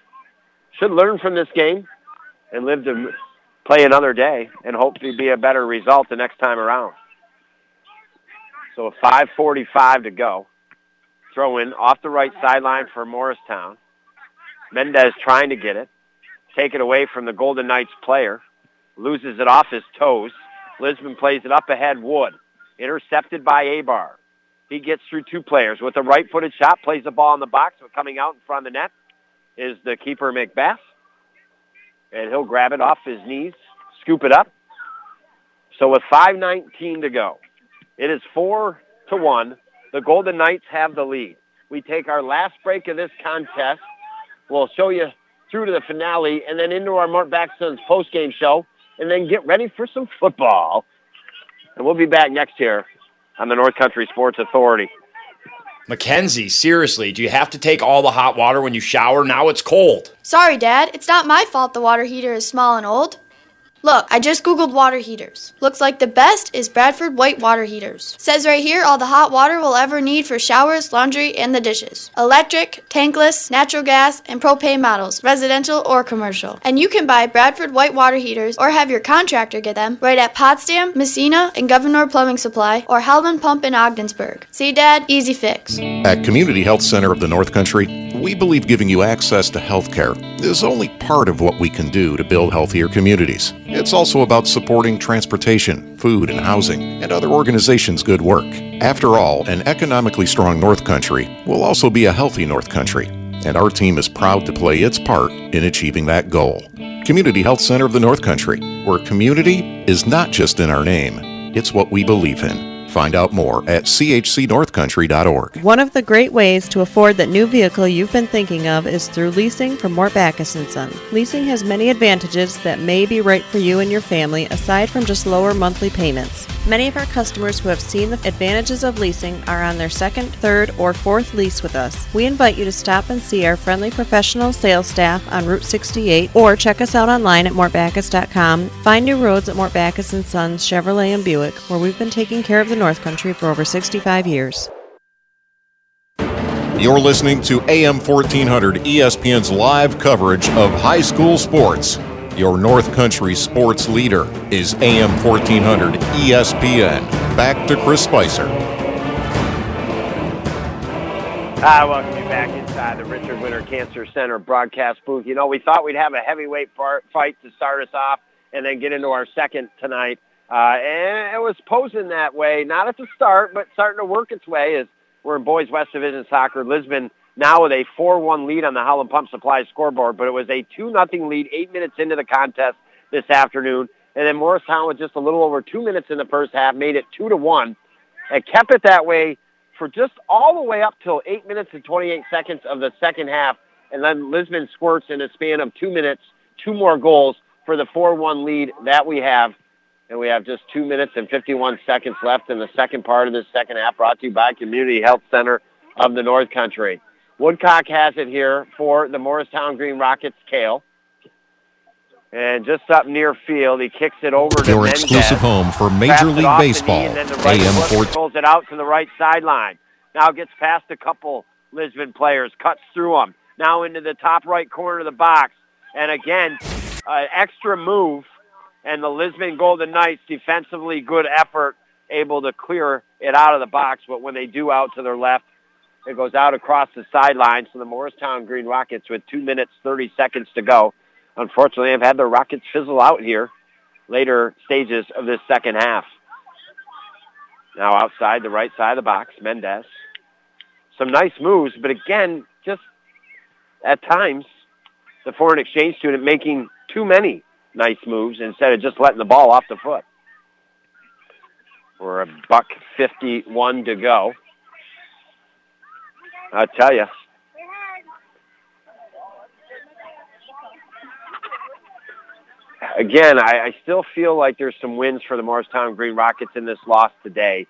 should learn from this game and live to play another day and hopefully be a better result the next time around. So 5.45 to go. Throw in off the right sideline for Morristown. Mendez trying to get it. Take it away from the Golden Knights player. Loses it off his toes. Lisbon plays it up ahead. Wood. Intercepted by Abar. He gets through two players with a right-footed shot, plays the ball in the box, but coming out in front of the net is the keeper McBath. and he'll grab it off his knees, scoop it up. So with 5.19 to go, it is 4 to 1. The Golden Knights have the lead. We take our last break of this contest. We'll show you through to the finale and then into our Mort Backus and Sons post-game show and then get ready for some football. And we'll be back next year on the North Country Sports Authority. Mackenzie, seriously, do you have to take all the hot water when you shower? Now it's cold. Sorry, Dad. It's not my fault the water heater is small and old. Look, I just googled water heaters. Looks like the best is Bradford white water heaters. Says right here all the hot water we'll ever need for showers, laundry, and the dishes. Electric, tankless, natural gas, and propane models, residential or commercial. And you can buy Bradford white water heaters or have your contractor get them right at Potsdam, Massena, and Gouverneur Plumbing Supply or Howland Pump in Ogdensburg. See, Dad? Easy fix. At Community Health Center of the North Country, we believe giving you access to health care is only part of what we can do to build healthier communities. It's also about supporting transportation, food, and housing, and other organizations' good work. After all, an economically strong North Country will also be a healthy North Country, and our team is proud to play its part in achieving that goal. Community Health Center of the North Country, where community is not just in our name, it's what we believe in. Find out more at chcnorthcountry.org. One of the great ways to afford that new vehicle you've been thinking of is through leasing from Mort Backus & Son. Leasing has many advantages that may be right for you and your family aside from just lower monthly payments. Many of our customers who have seen the advantages of leasing are on their second, third, or fourth lease with us. We invite you to stop and see our friendly professional sales staff on Route 68 or check us out online at mortbackus.com. Find new roads at Mort Backus & Sons Chevrolet and Buick, where we've been taking care of the North Country for over 65 years. You're listening to AM 1400 ESPN's live coverage of high school sports. Your North Country sports leader is AM 1400 ESPN. Back to Chris Spicer. Hi, welcome you back inside the Richard Winter Cancer Center broadcast booth. You know, we thought we'd have a heavyweight fight to start us off and then get into our second tonight. Uh, and it was posing that way, not at the start, but starting to work its way as we're in boys West Division soccer. Lisbon now with a 4-1 lead on the Howland Pump Supply scoreboard, but it was a 2-0 lead eight minutes into the contest this afternoon. And then Morristown with just a little over two minutes in the first half made it 2 to one, and kept it that way for just all the way up till 8 minutes and 28 seconds of the second half. And then Lisbon squirts in a span of two minutes, two more goals for the 4-1 lead that we have. And we have just two minutes and 51 seconds left in the second part of this second half brought to you by Community Health Center of the North Country. Woodcock has it here for the Morristown Green Rockets, Cale. And just up near field, he kicks it over to Your Mendez. exclusive home for Major League off the knee, Baseball. and then the right AM foot 1400. pulls it out to the right sideline. Now gets past a couple Lisbon players, cuts through them. Now into the top right corner of the box. And again, an extra move. And the Lisbon Golden Knights, defensively good effort, able to clear it out of the box. But when they do out to their left, it goes out across the sideline. So the Morristown Green Rockets with two minutes, 30 seconds to go. Unfortunately, have had the Rockets fizzle out here later stages of this second half. Now outside the right side of the box, Mendez. Some nice moves, but again, just at times, the foreign exchange student making too many nice moves instead of just letting the ball off the foot. We're a buck 51 to go. I tell you. Again, I, I still feel like there's some wins for the Morristown Green Rockets in this loss today.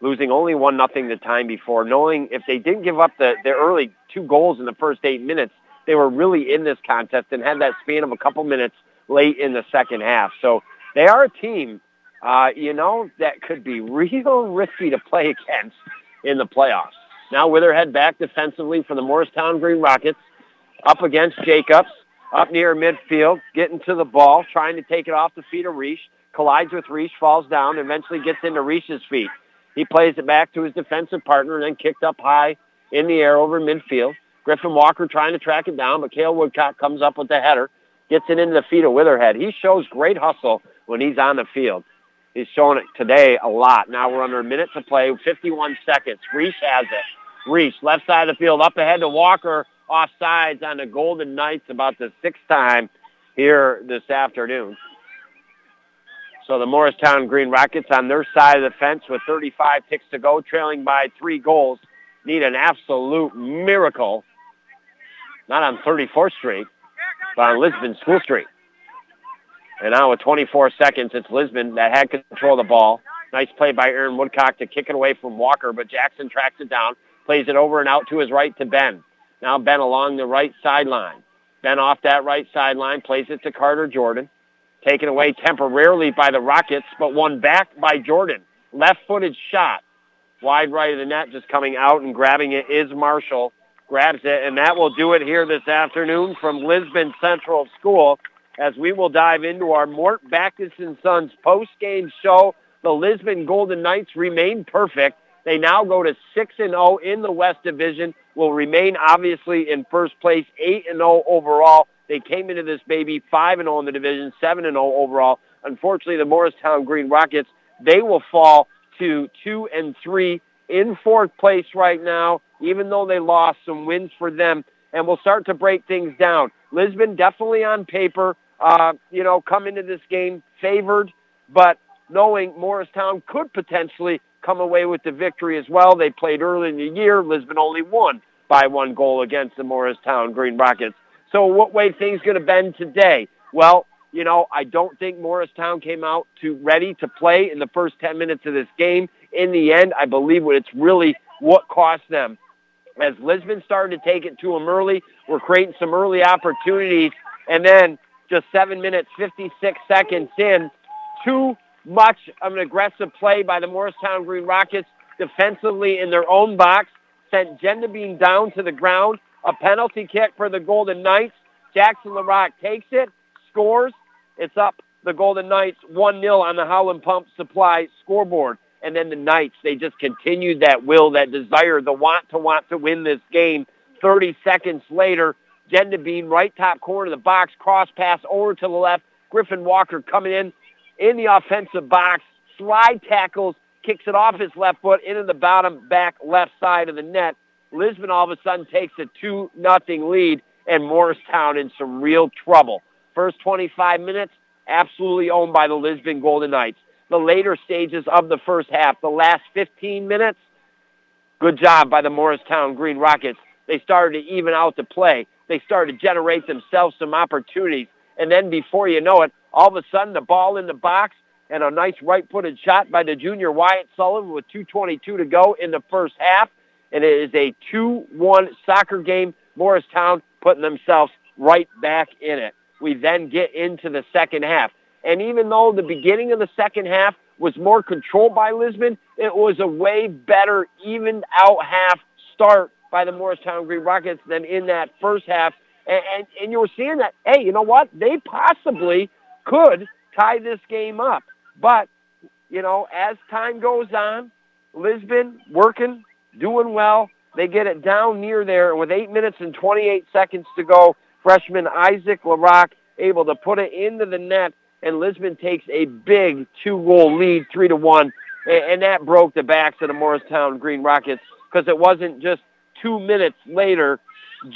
Losing only one nothing the time before, knowing if they didn't give up the, the early two goals in the first eight minutes, they were really in this contest and had that span of a couple minutes late in the second half. So they are a team, uh, you know, that could be [laughs] real risky to play against in the playoffs. Now Witherhead back defensively for the Morristown Green Rockets, up against Jacobs, up near midfield, getting to the ball, trying to take it off the feet of Reish, collides with Reish, falls down, eventually gets into Reish's feet. He plays it back to his defensive partner and then kicked up high in the air over midfield. Griffin Walker trying to track it down, but Cale Woodcock comes up with the header, gets it into the feet of Witherhead. He shows great hustle when he's on the field. He's showing it today a lot. Now we're under a minute to play, 51 seconds. Reish has it. Reish, left side of the field, up ahead to Walker, off sides on the Golden Knights about the sixth time here this afternoon. So the Morristown Green Rockets on their side of the fence with 35 ticks to go, trailing by three goals, need an absolute miracle. Not on 34th Street, on Lisbon School Street. And now with 24 seconds, it's Lisbon that had control of the ball. Nice play by Aaron Woodcock to kick it away from Walker, but Jackson tracks it down, plays it over and out to his right to Ben. Now Ben along the right sideline. Ben off that right sideline, plays it to Carter Jordan. Taken away temporarily by the Rockets, but won back by Jordan. Left-footed shot. Wide right of the net, just coming out and grabbing it is Marshall. Grabs it, and that will do it here this afternoon from Lisbon Central School as we will dive into our Mort Backus and Sons post-game show. The Lisbon Golden Knights remain perfect. They now go to 6 and 0 in the West Division. Will remain obviously in first place, 8 and 0 overall. They came into this baby 5 and 0 in the division, 7 and 0 overall. Unfortunately, the Morristown Green Rockets, they will fall to 2 and 3 in fourth place right now, even though they lost some wins for them. And we'll start to break things down. Lisbon definitely on paper, uh, you know, come into this game favored, but knowing Morristown could potentially come away with the victory as well. They played early in the year. Lisbon only won by one goal against the Morristown Green Rockets. So what way things going to bend today? Well, you know, I don't think Morristown came out to ready to play in the first 10 minutes of this game. In the end, I believe what it's really what cost them. As Lisbon started to take it to them early, we're creating some early opportunities, and then just 7 minutes, 56 seconds in, too much of an aggressive play by the Morristown Green Rockets defensively in their own box, sent Gendabine down to the ground. A penalty kick for the Golden Knights. Jackson LaRock takes it, scores. It's up the Golden Knights 1-0 on the Howland Pump Supply scoreboard. And then the Knights, they just continued that will, that desire, the want to want to win this game. 30 seconds later, Gendabine, right top corner of the box, cross pass over to the left. Griffin Walker coming in in the offensive box, slide tackles, kicks it off his left foot into the bottom back left side of the net. Lisbon all of a sudden takes a 2 nothing lead, and Morristown in some real trouble. First 25 minutes, absolutely owned by the Lisbon Golden Knights. The later stages of the first half, the last 15 minutes, good job by the Morristown Green Rockets. They started to even out the play. They started to generate themselves some opportunities. And then before you know it, all of a sudden the ball in the box and a nice right-footed shot by the junior Wyatt Sullivan with 2.22 to go in the first half. And it is a 2-1 soccer game. Morristown putting themselves right back in it. We then get into the second half. And even though the beginning of the second half was more controlled by Lisbon, it was a way better evened out half start by the Morristown Green Rockets than in that first half. And, and, and you were seeing that, hey, you know what? They possibly could tie this game up. But, you know, as time goes on, Lisbon working, doing well. They get it down near there. And with 8 minutes and 28 seconds to go, freshman Isaac LaRock able to put it into the net. And Lisbon takes a big two-goal lead, 3 to one, And that broke the backs of the Morristown Green Rockets because it wasn't just two minutes later,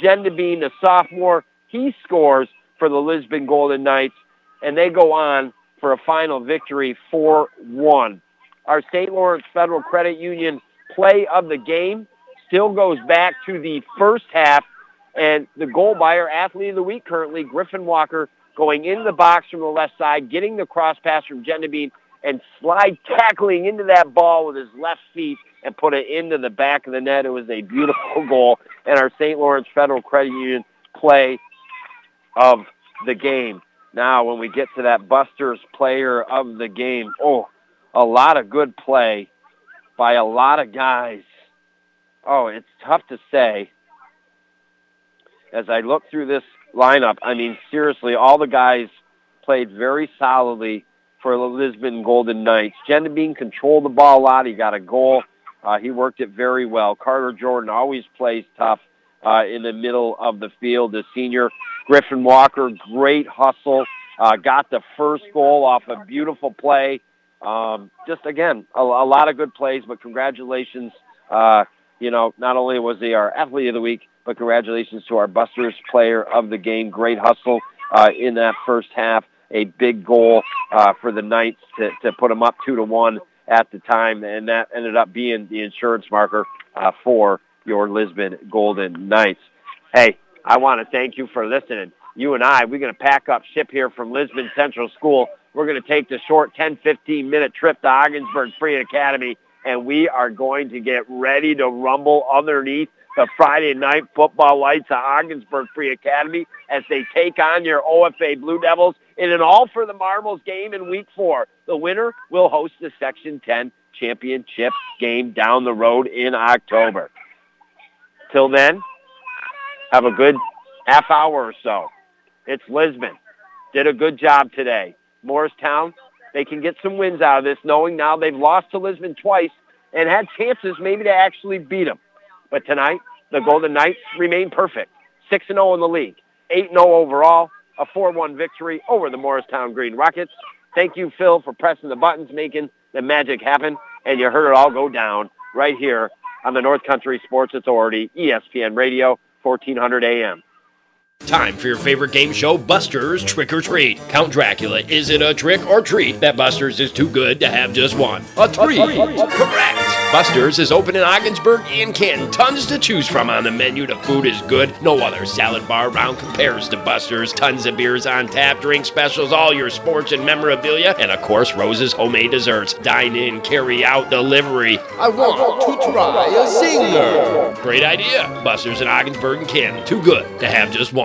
Gendabine, the sophomore, he scores for the Lisbon Golden Knights and they go on for a final victory 4-1. Our St. Lawrence Federal Credit Union play of the game still goes back to the first half, and the goal buyer, athlete of the week currently, Griffin Walker, going into the box from the left side, getting the cross pass from Gendabine, and slide tackling into that ball with his left feet and put it into the back of the net. It was a beautiful [laughs] goal, and our St. Lawrence Federal Credit Union play of the game. Now, when we get to that Buster's player of the game, oh, a lot of good play by a lot of guys. Oh, it's tough to say. As I look through this lineup, I mean, seriously, all the guys played very solidly for the Lisbon Golden Knights. Gendabine controlled the ball a lot. He got a goal. Uh, he worked it very well. Carter Jordan always plays tough uh, in the middle of the field. The senior Griffin Walker, great hustle, uh, got the first goal off a beautiful play. Um, just again, a, a lot of good plays, but congratulations. Uh, you know, not only was he our athlete of the week, but congratulations to our Busters player of the game. Great hustle uh, in that first half. A big goal uh, for the Knights to, to put them up two to one at the time, and that ended up being the insurance marker uh, for your Lisbon Golden Knights. Hey, I want to thank you for listening. You and I, we're going to pack up ship here from Lisbon Central School. We're going to take the short 10, 15 minute trip to Ogdensburg Free Academy, and we are going to get ready to rumble underneath the Friday night football lights of Ogdensburg Free Academy as they take on your OFA Blue Devils in an all for the marbles game in week four. The winner will host the Section 10 championship game down the road in October. Till then, have a good half hour or so. It's Lisbon. Did a good job today. Morristown, they can get some wins out of this knowing now they've lost to Lisbon twice and had chances maybe to actually beat them. But tonight, the Golden Knights remain perfect. 6-0 in the league, 8-0 overall, a 4-1 victory over the Morristown Green Rockets. Thank you, Phil, for pressing the buttons, making the magic happen, and you heard it all go down right here on the North Country Sports Authority, ESPN Radio, 1400 AM. Time for your favorite game show, Buster's Trick or Treat. Count Dracula, is it a trick or treat that Buster's is too good to have just one? A three. Correct. Buster's is open in Ogdensburg and Canton. Tons to choose from on the menu. The food is good. No other salad bar around compares to Buster's. Tons of beers on tap, drink specials, all your sports and memorabilia, and of course, Rose's homemade desserts. Dine in, carry out, delivery. I want to try a zinger. Great idea. Buster's in Ogdensburg and Canton. Too good to have just one.